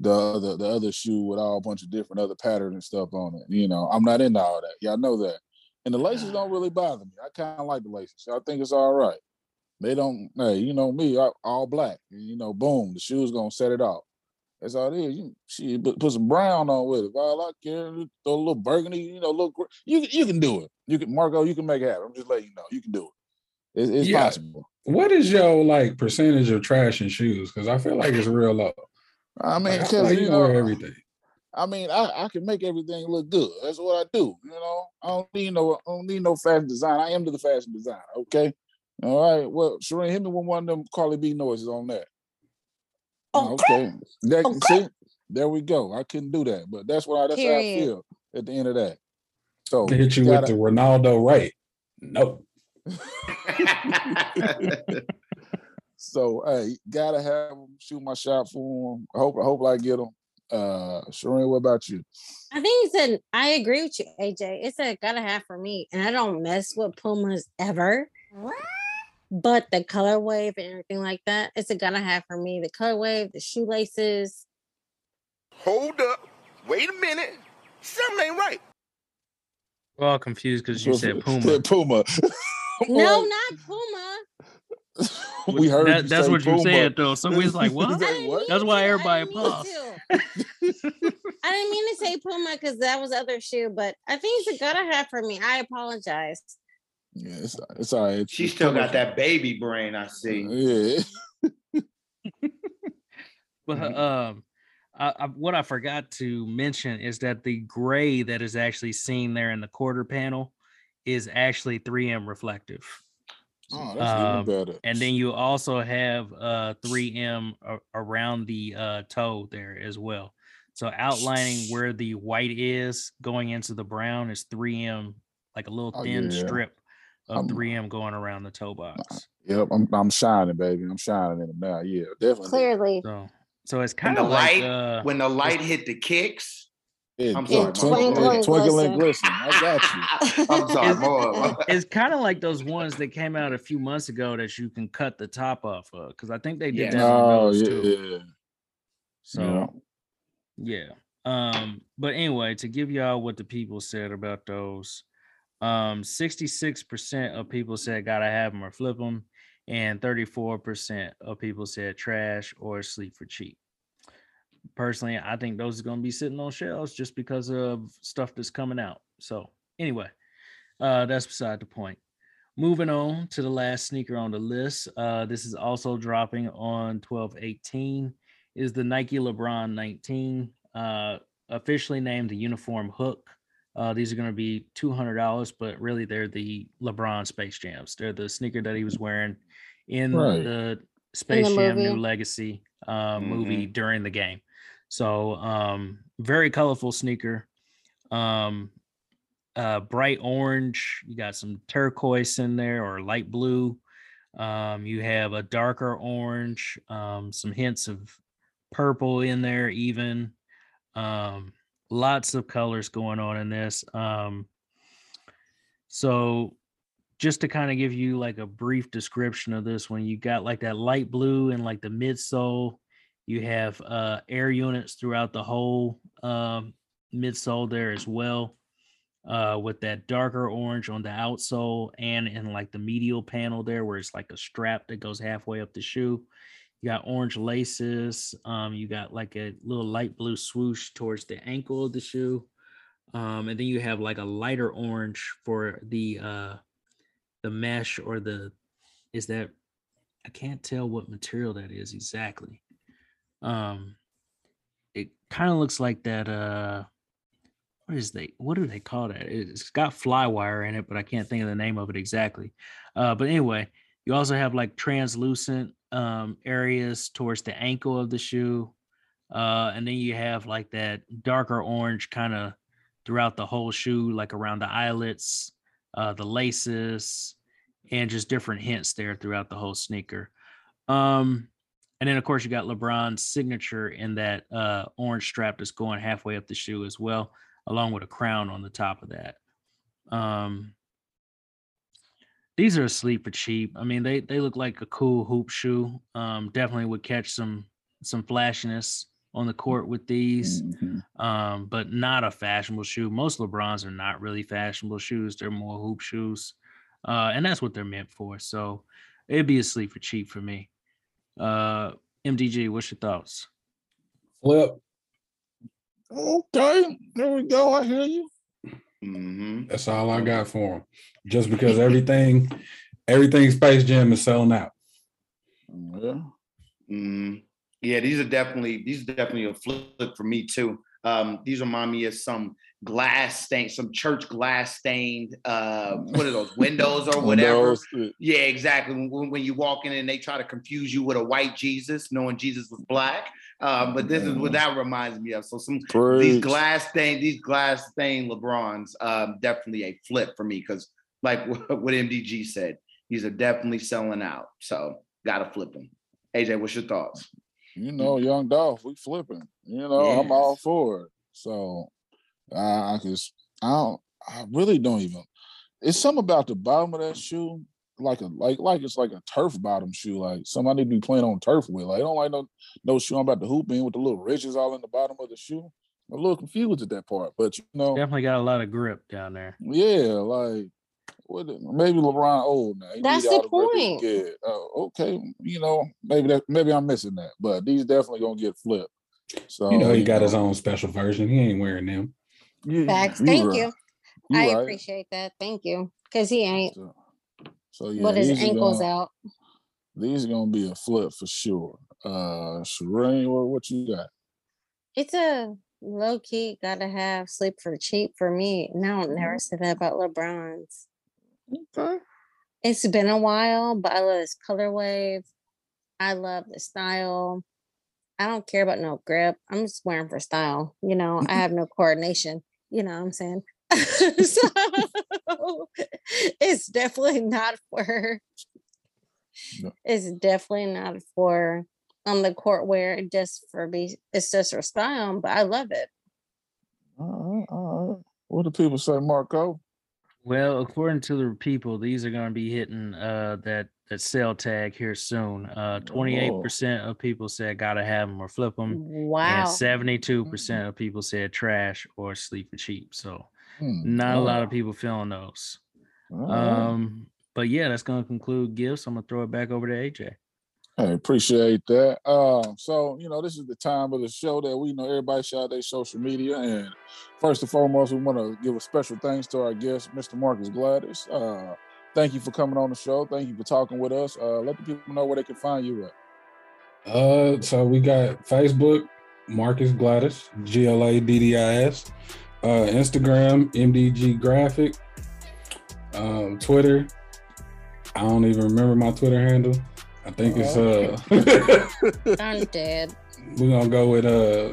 [SPEAKER 4] the other the other shoe with all a bunch of different other patterns and stuff on it. You know, I'm not into all that. Y'all know that. And the laces don't really bother me. I kind of like the laces. I think it's all right. They don't, hey, you know me, I, all black. You know, boom, the shoe's gonna set it off. That's all it is. You she put, put some brown on with it. All I care, throw a little burgundy, you know, look. You you can do it. You can, Marco. You can make it happen. I'm just letting you know. You can do it. It's, it's
[SPEAKER 1] Yeah.
[SPEAKER 4] possible.
[SPEAKER 1] What is your like percentage of trash and shoes? Because I feel like it's real low.
[SPEAKER 4] I mean,
[SPEAKER 1] Like,
[SPEAKER 4] because
[SPEAKER 1] like
[SPEAKER 4] you
[SPEAKER 1] you
[SPEAKER 4] know,
[SPEAKER 1] everything.
[SPEAKER 4] I mean, I, I can make everything look good. That's what I do. You know, I don't need no, I don't need no fashion design. I am to the fashion designer. Okay. All right. Well, Shireen, hit me with one of them Cardi B noises on that. Oh, okay. That, oh,
[SPEAKER 3] Okay.
[SPEAKER 4] See, there we go. I couldn't do that, but that's what I, that's how I feel at the end of that. So
[SPEAKER 1] To hit you
[SPEAKER 4] gotta-
[SPEAKER 1] with the Ronaldo right. Nope. (laughs) (laughs)
[SPEAKER 4] So hey, gotta have them shoot my shot for them. I hope I hope I get them. Uh, Shireen, what about you?
[SPEAKER 3] I think it's an. I agree with you, AJ. It's a gotta have for me, and I don't mess with Pumas ever. What? But the color wave and everything like that, it's a gotta have for me. The color wave, the shoelaces.
[SPEAKER 6] Hold up. Wait a minute. Something ain't right.
[SPEAKER 5] We're all confused because you said Puma.
[SPEAKER 4] Puma. (laughs)
[SPEAKER 3] No, not Puma. (laughs)
[SPEAKER 4] we heard
[SPEAKER 5] That-
[SPEAKER 4] you
[SPEAKER 5] that's
[SPEAKER 4] say
[SPEAKER 5] what you said though. So we was like, (laughs) what?
[SPEAKER 4] that what?
[SPEAKER 5] That's why everybody
[SPEAKER 3] didn't
[SPEAKER 5] paused.
[SPEAKER 3] I didn't mean to say Puma because that was other shoe, but I think it's a gotta have for me. I apologize.
[SPEAKER 4] Yeah, it's, it's all right.
[SPEAKER 2] she still got that baby brain, I see.
[SPEAKER 4] Yeah. (laughs)
[SPEAKER 5] But
[SPEAKER 4] Mhm.
[SPEAKER 5] um, I, I, what I forgot to mention is that the gray that is actually seen there in the quarter panel is actually 3M reflective.
[SPEAKER 4] Oh, that's
[SPEAKER 5] Um,
[SPEAKER 4] even better.
[SPEAKER 5] And then you also have uh 3M a- around the uh toe there as well. So outlining where the white is going into the brown is 3M, like a little
[SPEAKER 4] Oh,
[SPEAKER 5] thin
[SPEAKER 4] yeah.
[SPEAKER 5] strip of
[SPEAKER 4] I'm-
[SPEAKER 5] 3M going around the toe box.
[SPEAKER 4] Yep, I'm I'm shining, baby. I'm shining in them now. Yeah, definitely.
[SPEAKER 3] Clearly.
[SPEAKER 5] So so it's
[SPEAKER 2] When
[SPEAKER 5] kind
[SPEAKER 2] the
[SPEAKER 5] of like
[SPEAKER 2] light,
[SPEAKER 5] uh
[SPEAKER 2] when the light hit the kicks.
[SPEAKER 4] It,
[SPEAKER 2] I'm
[SPEAKER 4] it
[SPEAKER 2] sorry,
[SPEAKER 4] twinkle,
[SPEAKER 3] Mark.
[SPEAKER 4] twinkle and
[SPEAKER 3] Glisten.
[SPEAKER 4] glisten. I got you. (laughs)
[SPEAKER 2] I'm sorry,
[SPEAKER 5] It's- it's kind of like those ones that came out a few months ago that you can cut the top off of because I think they did
[SPEAKER 2] Yeah.
[SPEAKER 5] that
[SPEAKER 4] Oh
[SPEAKER 5] those
[SPEAKER 4] yeah,
[SPEAKER 5] too.
[SPEAKER 4] yeah.
[SPEAKER 5] So yeah. Um, but anyway, to give y'all what the people said about those, um, 66% of people said gotta have them or flip them, and 34% of people said trash or sleep for cheap. Personally, I think those are gonna be sitting on shelves just because of stuff that's coming out. So anyway, uh, that's beside the point. Moving on to the last sneaker on the list. Uh, this is also dropping on 1218 is the Nike LeBron 19, uh, officially named the Uniform Hook Uh, these are going to be two hundred dollars, but really they're the LeBron Space Jams. They're the sneaker that he was wearing in
[SPEAKER 4] Right.
[SPEAKER 5] the Space Jam New. Legacy uh, movie during the game. So um, very colorful sneaker. Um, uh, bright orange. You got some turquoise in there or light blue. Um, you have a darker orange, um, some hints of purple in there, even. Um, lots of colors going on in this. Um, so, just to kind of give you like a brief description of this one, you got like that light blue and like the midsole. You have uh, air units throughout the whole um, midsole there as well uh, with that darker orange on the outsole and in like the medial panel there, where it's like a strap that goes halfway up the shoe. You got orange laces. Um, you got like a little light blue swoosh towards the ankle of the shoe. Um, and then you have like a lighter orange for the uh the mesh or the is that I can't tell what material that is exactly. Um it kind of looks like that uh what is they what do they call that? It's got fly wire in it but i can't think of the name of it exactly. Uh but anyway you also have like translucent um areas towards the ankle of the shoe uh and then you have like that darker orange kind of throughout the whole shoe like around the eyelets uh the laces and just different hints there throughout the whole sneaker. Um and then of course you got lebron's signature in that uh orange strap that's going halfway up the shoe as well along with a crown on the top of that. Um, these are asleep for cheap. I mean, they they look like a cool hoop shoe. Um, definitely would catch some some flashiness on the court with these,
[SPEAKER 4] Mhm.
[SPEAKER 5] um, but not a fashionable shoe. Most LeBrons are not really fashionable shoes. They're more hoop shoes, uh, and that's what they're meant for. So it'd be asleep for cheap for me. Uh, MDG, what's your thoughts?
[SPEAKER 1] Flip.
[SPEAKER 4] Okay, there we go. I hear you.
[SPEAKER 2] hmm
[SPEAKER 1] That's all I got for him. Just because (laughs) everything, everything Space Jam is selling out.
[SPEAKER 4] Yeah.
[SPEAKER 2] hmm Yeah, these are definitely these are definitely a flip for me too. Um, these remind me of some glass stained, some church glass stained. Uh, (laughs) what are those windows or whatever?
[SPEAKER 4] Uh,
[SPEAKER 2] Yeah, exactly. When, when you walk in and they try to confuse you with a white Jesus, knowing Jesus was black. Um, but this is what that reminds me of. So some these glass stained, these glass stained LeBrons, um, definitely a flip for me because, like (laughs) what what MDG said, these are definitely selling out. So gotta flip them. AJ, what's your thoughts?
[SPEAKER 4] You know, young Dolph, we flipping. You know, I'm all for it. So I I just I don't I really don't even it's something about the bottom of that shoe, like a like like it's like a turf bottom shoe. Like somebody be playing on turf with. Like I don't like no no shoe I'm about to hoop in with the little ridges all in the bottom of the shoe. I'm a little confused at that part. But you know,
[SPEAKER 5] Definitely got a lot of grip down there.
[SPEAKER 4] yeah, like what the- maybe LeBron old now. He
[SPEAKER 3] That's the
[SPEAKER 4] grip he can
[SPEAKER 3] point.
[SPEAKER 4] get. Oh, okay, you know, maybe that maybe I'm missing that, but these definitely gonna get flipped. So
[SPEAKER 1] You know, he got his own special version. He ain't wearing them.
[SPEAKER 4] You-
[SPEAKER 3] Facts.
[SPEAKER 4] you
[SPEAKER 3] Thank
[SPEAKER 4] right,
[SPEAKER 3] you.
[SPEAKER 4] you
[SPEAKER 3] I
[SPEAKER 4] right.
[SPEAKER 3] appreciate that. Thank you. Because he ain't
[SPEAKER 4] So, so yeah,
[SPEAKER 3] but his ankles
[SPEAKER 4] gonna,
[SPEAKER 3] out.
[SPEAKER 4] These are gonna be a flip for sure. Uh, Shireen, what what you got?
[SPEAKER 3] It's a low key gotta have sleep for cheap for me. No, I'll never say that about LeBron's.
[SPEAKER 4] Okay.
[SPEAKER 3] It's been a while, but I love this color wave. I love the style. I don't care about no grip. I'm just wearing for style. You know, I (laughs) have no coordination. You know what I'm saying? (laughs) so (laughs) it's definitely not for
[SPEAKER 4] No.
[SPEAKER 3] it's definitely not for on the court wear just for be it's just for style, but I love it.
[SPEAKER 4] Right, all right. What do people say, Marco?
[SPEAKER 5] Well, according to the people, these are going to be hitting uh, that that sale tag here soon. Uh, Twenty-eight percent of people said gotta have them or flip them,
[SPEAKER 3] Wow.
[SPEAKER 5] and seventy-two percent of people said trash or sleep for cheap. So
[SPEAKER 4] Hmm,
[SPEAKER 5] not a lot of
[SPEAKER 4] oh,
[SPEAKER 5] people feeling those.
[SPEAKER 4] all right.
[SPEAKER 5] Um, but yeah, that's going to conclude gifts. I'm gonna throw it back over to AJ.
[SPEAKER 4] I appreciate that. Um, so you know, this is the time of the show that we know everybody shout out their social media, and first and foremost, we want to give a special thanks to our guest, Mr. Marcus Gladdis. Uh, thank you for coming on the show. Thank you for talking with us. Uh, let the people know where they can find you at.
[SPEAKER 1] Uh, so we got Facebook, Marcus Gladdis, G L A D D I S. Uh, Instagram, MDG Graphic. Um, Twitter. I don't even remember my Twitter handle. I think it's uh (laughs) (laughs)
[SPEAKER 3] I'm dead.
[SPEAKER 1] we're gonna go with uh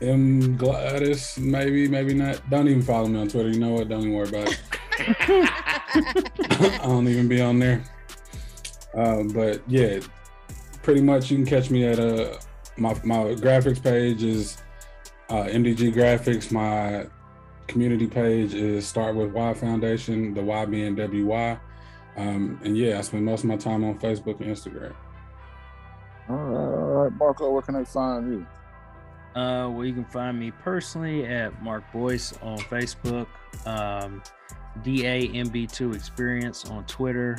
[SPEAKER 1] M Gladdis, maybe, maybe not. Don't even follow me on Twitter. You know what? Don't even worry about it. (laughs) I don't even be on there. Um, but yeah, pretty much you can catch me at uh my my graphics page is uh, MDG Graphics. My community page is Start with Y Foundation. The Y being WY. Um, and yeah, I spend most of my time on Facebook and Instagram.
[SPEAKER 4] All right, all right, Marco, where can I find you?
[SPEAKER 5] Uh, well, you can find me personally at Mark Boyce on Facebook, um, DAMB2 Experience on Twitter,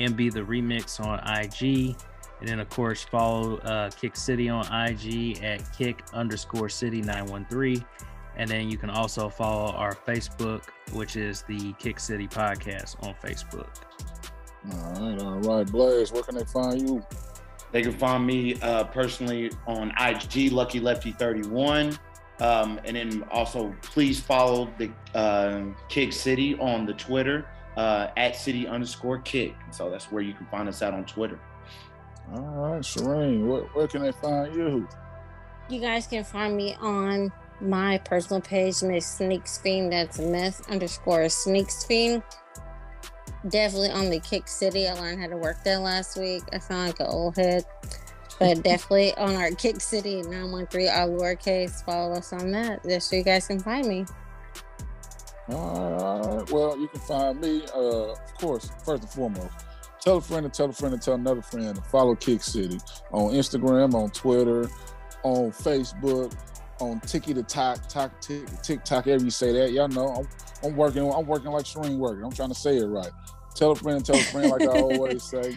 [SPEAKER 5] MB the Remix on IG, and then of course follow uh, Kick City on IG at Kick underscore City 913, and then you can also follow our Facebook, which is the Kick City Podcast on Facebook.
[SPEAKER 4] All right, all right, Blaze, where can they find you?
[SPEAKER 2] They can find me uh, personally on IG, Lucky Lefty 31. Um, and then also please follow the uh, Kick City on the Twitter uh, at city underscore kick. So that's where you can find us out on Twitter.
[SPEAKER 4] All right, Shireen, where, where can they find you?
[SPEAKER 3] You guys can find me on my personal page, Miss Sneaks Fiend. That's Miss underscore Sneaks Fiend. Definitely on the Kick City. I learned how to work there last week. I sound like an old head. But (laughs) definitely on our Kick City 913, all lowercase. Follow us on that. Just so you guys can find me.
[SPEAKER 4] All right. Well, you can find me, uh, of course, first and foremost. Tell a friend and tell a friend and tell another friend follow Kick City on Instagram, on Twitter, on Facebook, on Tiki the Talk, Talk Tick, TikTok, ever you say that. Y'all know I'm, I'm working, I'm working like Shireen working. I'm trying to say it right. Tell a friend and tell a friend, like I always say.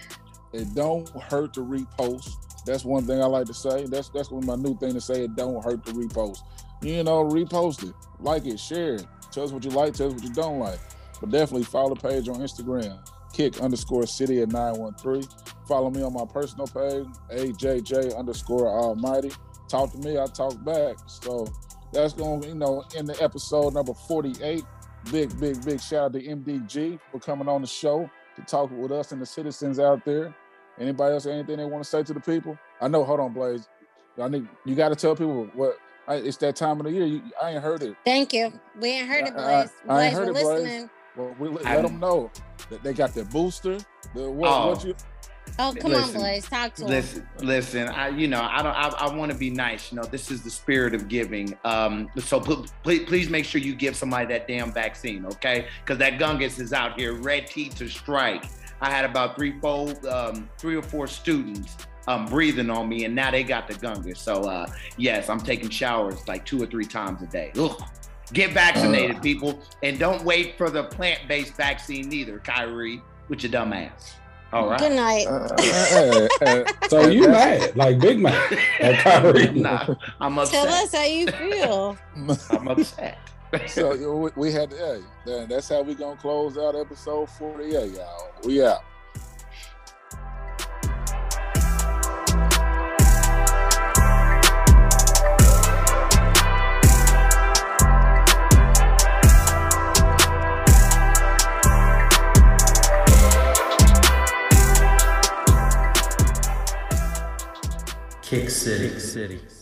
[SPEAKER 4] It don't hurt to repost. That's one thing I like to say. That's that's one my new thing to say. It don't hurt to repost. You know, repost it, like it, share it. Tell us what you like, tell us what you don't like. But definitely follow the page on Instagram, kick underscore city at 913. Follow me on my personal page, AJJ underscore almighty. Talk to me, I talk back. So that's going to, you know, in the episode number 48. Big, big, big shout out to MDG for coming on the show to talk with us and the citizens out there. Anybody else anything they want to say to the people? I know, hold on, Blaze. I need you got to tell people what I, it's that time of the year. You, I ain't heard it.
[SPEAKER 3] Thank you. We ain't heard it,
[SPEAKER 4] I- I-
[SPEAKER 3] Blaze.
[SPEAKER 4] I ain't heard
[SPEAKER 3] we're
[SPEAKER 4] it, Blaze. Well, we let,
[SPEAKER 2] I'm-
[SPEAKER 4] them know that they got their booster. The what,
[SPEAKER 2] Oh.
[SPEAKER 4] what you?
[SPEAKER 3] Oh, come on,
[SPEAKER 2] Listen,
[SPEAKER 3] Blaze. Talk to him.
[SPEAKER 2] Listen, listen. I, you know, I don't. I, I want to be nice. You know, this is the spirit of giving. Um, so pl- please, please make sure you give somebody that damn vaccine, okay? Because that gungus is out here, red teeth to strike. I had about three, four, um, three or four students um, breathing on me, and now they got the gungus. So uh, yes, I'm taking showers like two or three times a day. Ugh. Get vaccinated, people, and don't wait for the plant-based vaccine either, Kyrie, with your dumb ass. All right.
[SPEAKER 3] Good night.
[SPEAKER 4] Uh, hey, (laughs) hey,
[SPEAKER 1] So you mad, like big mad at (laughs) Kyrie.
[SPEAKER 2] nah, I'm
[SPEAKER 3] Tell us how you feel.
[SPEAKER 2] I'm upset. (laughs)
[SPEAKER 4] so we, we had to. Hey, that's how we gonna close out episode forty-eight, y'all. We out.
[SPEAKER 5] Kick City. City.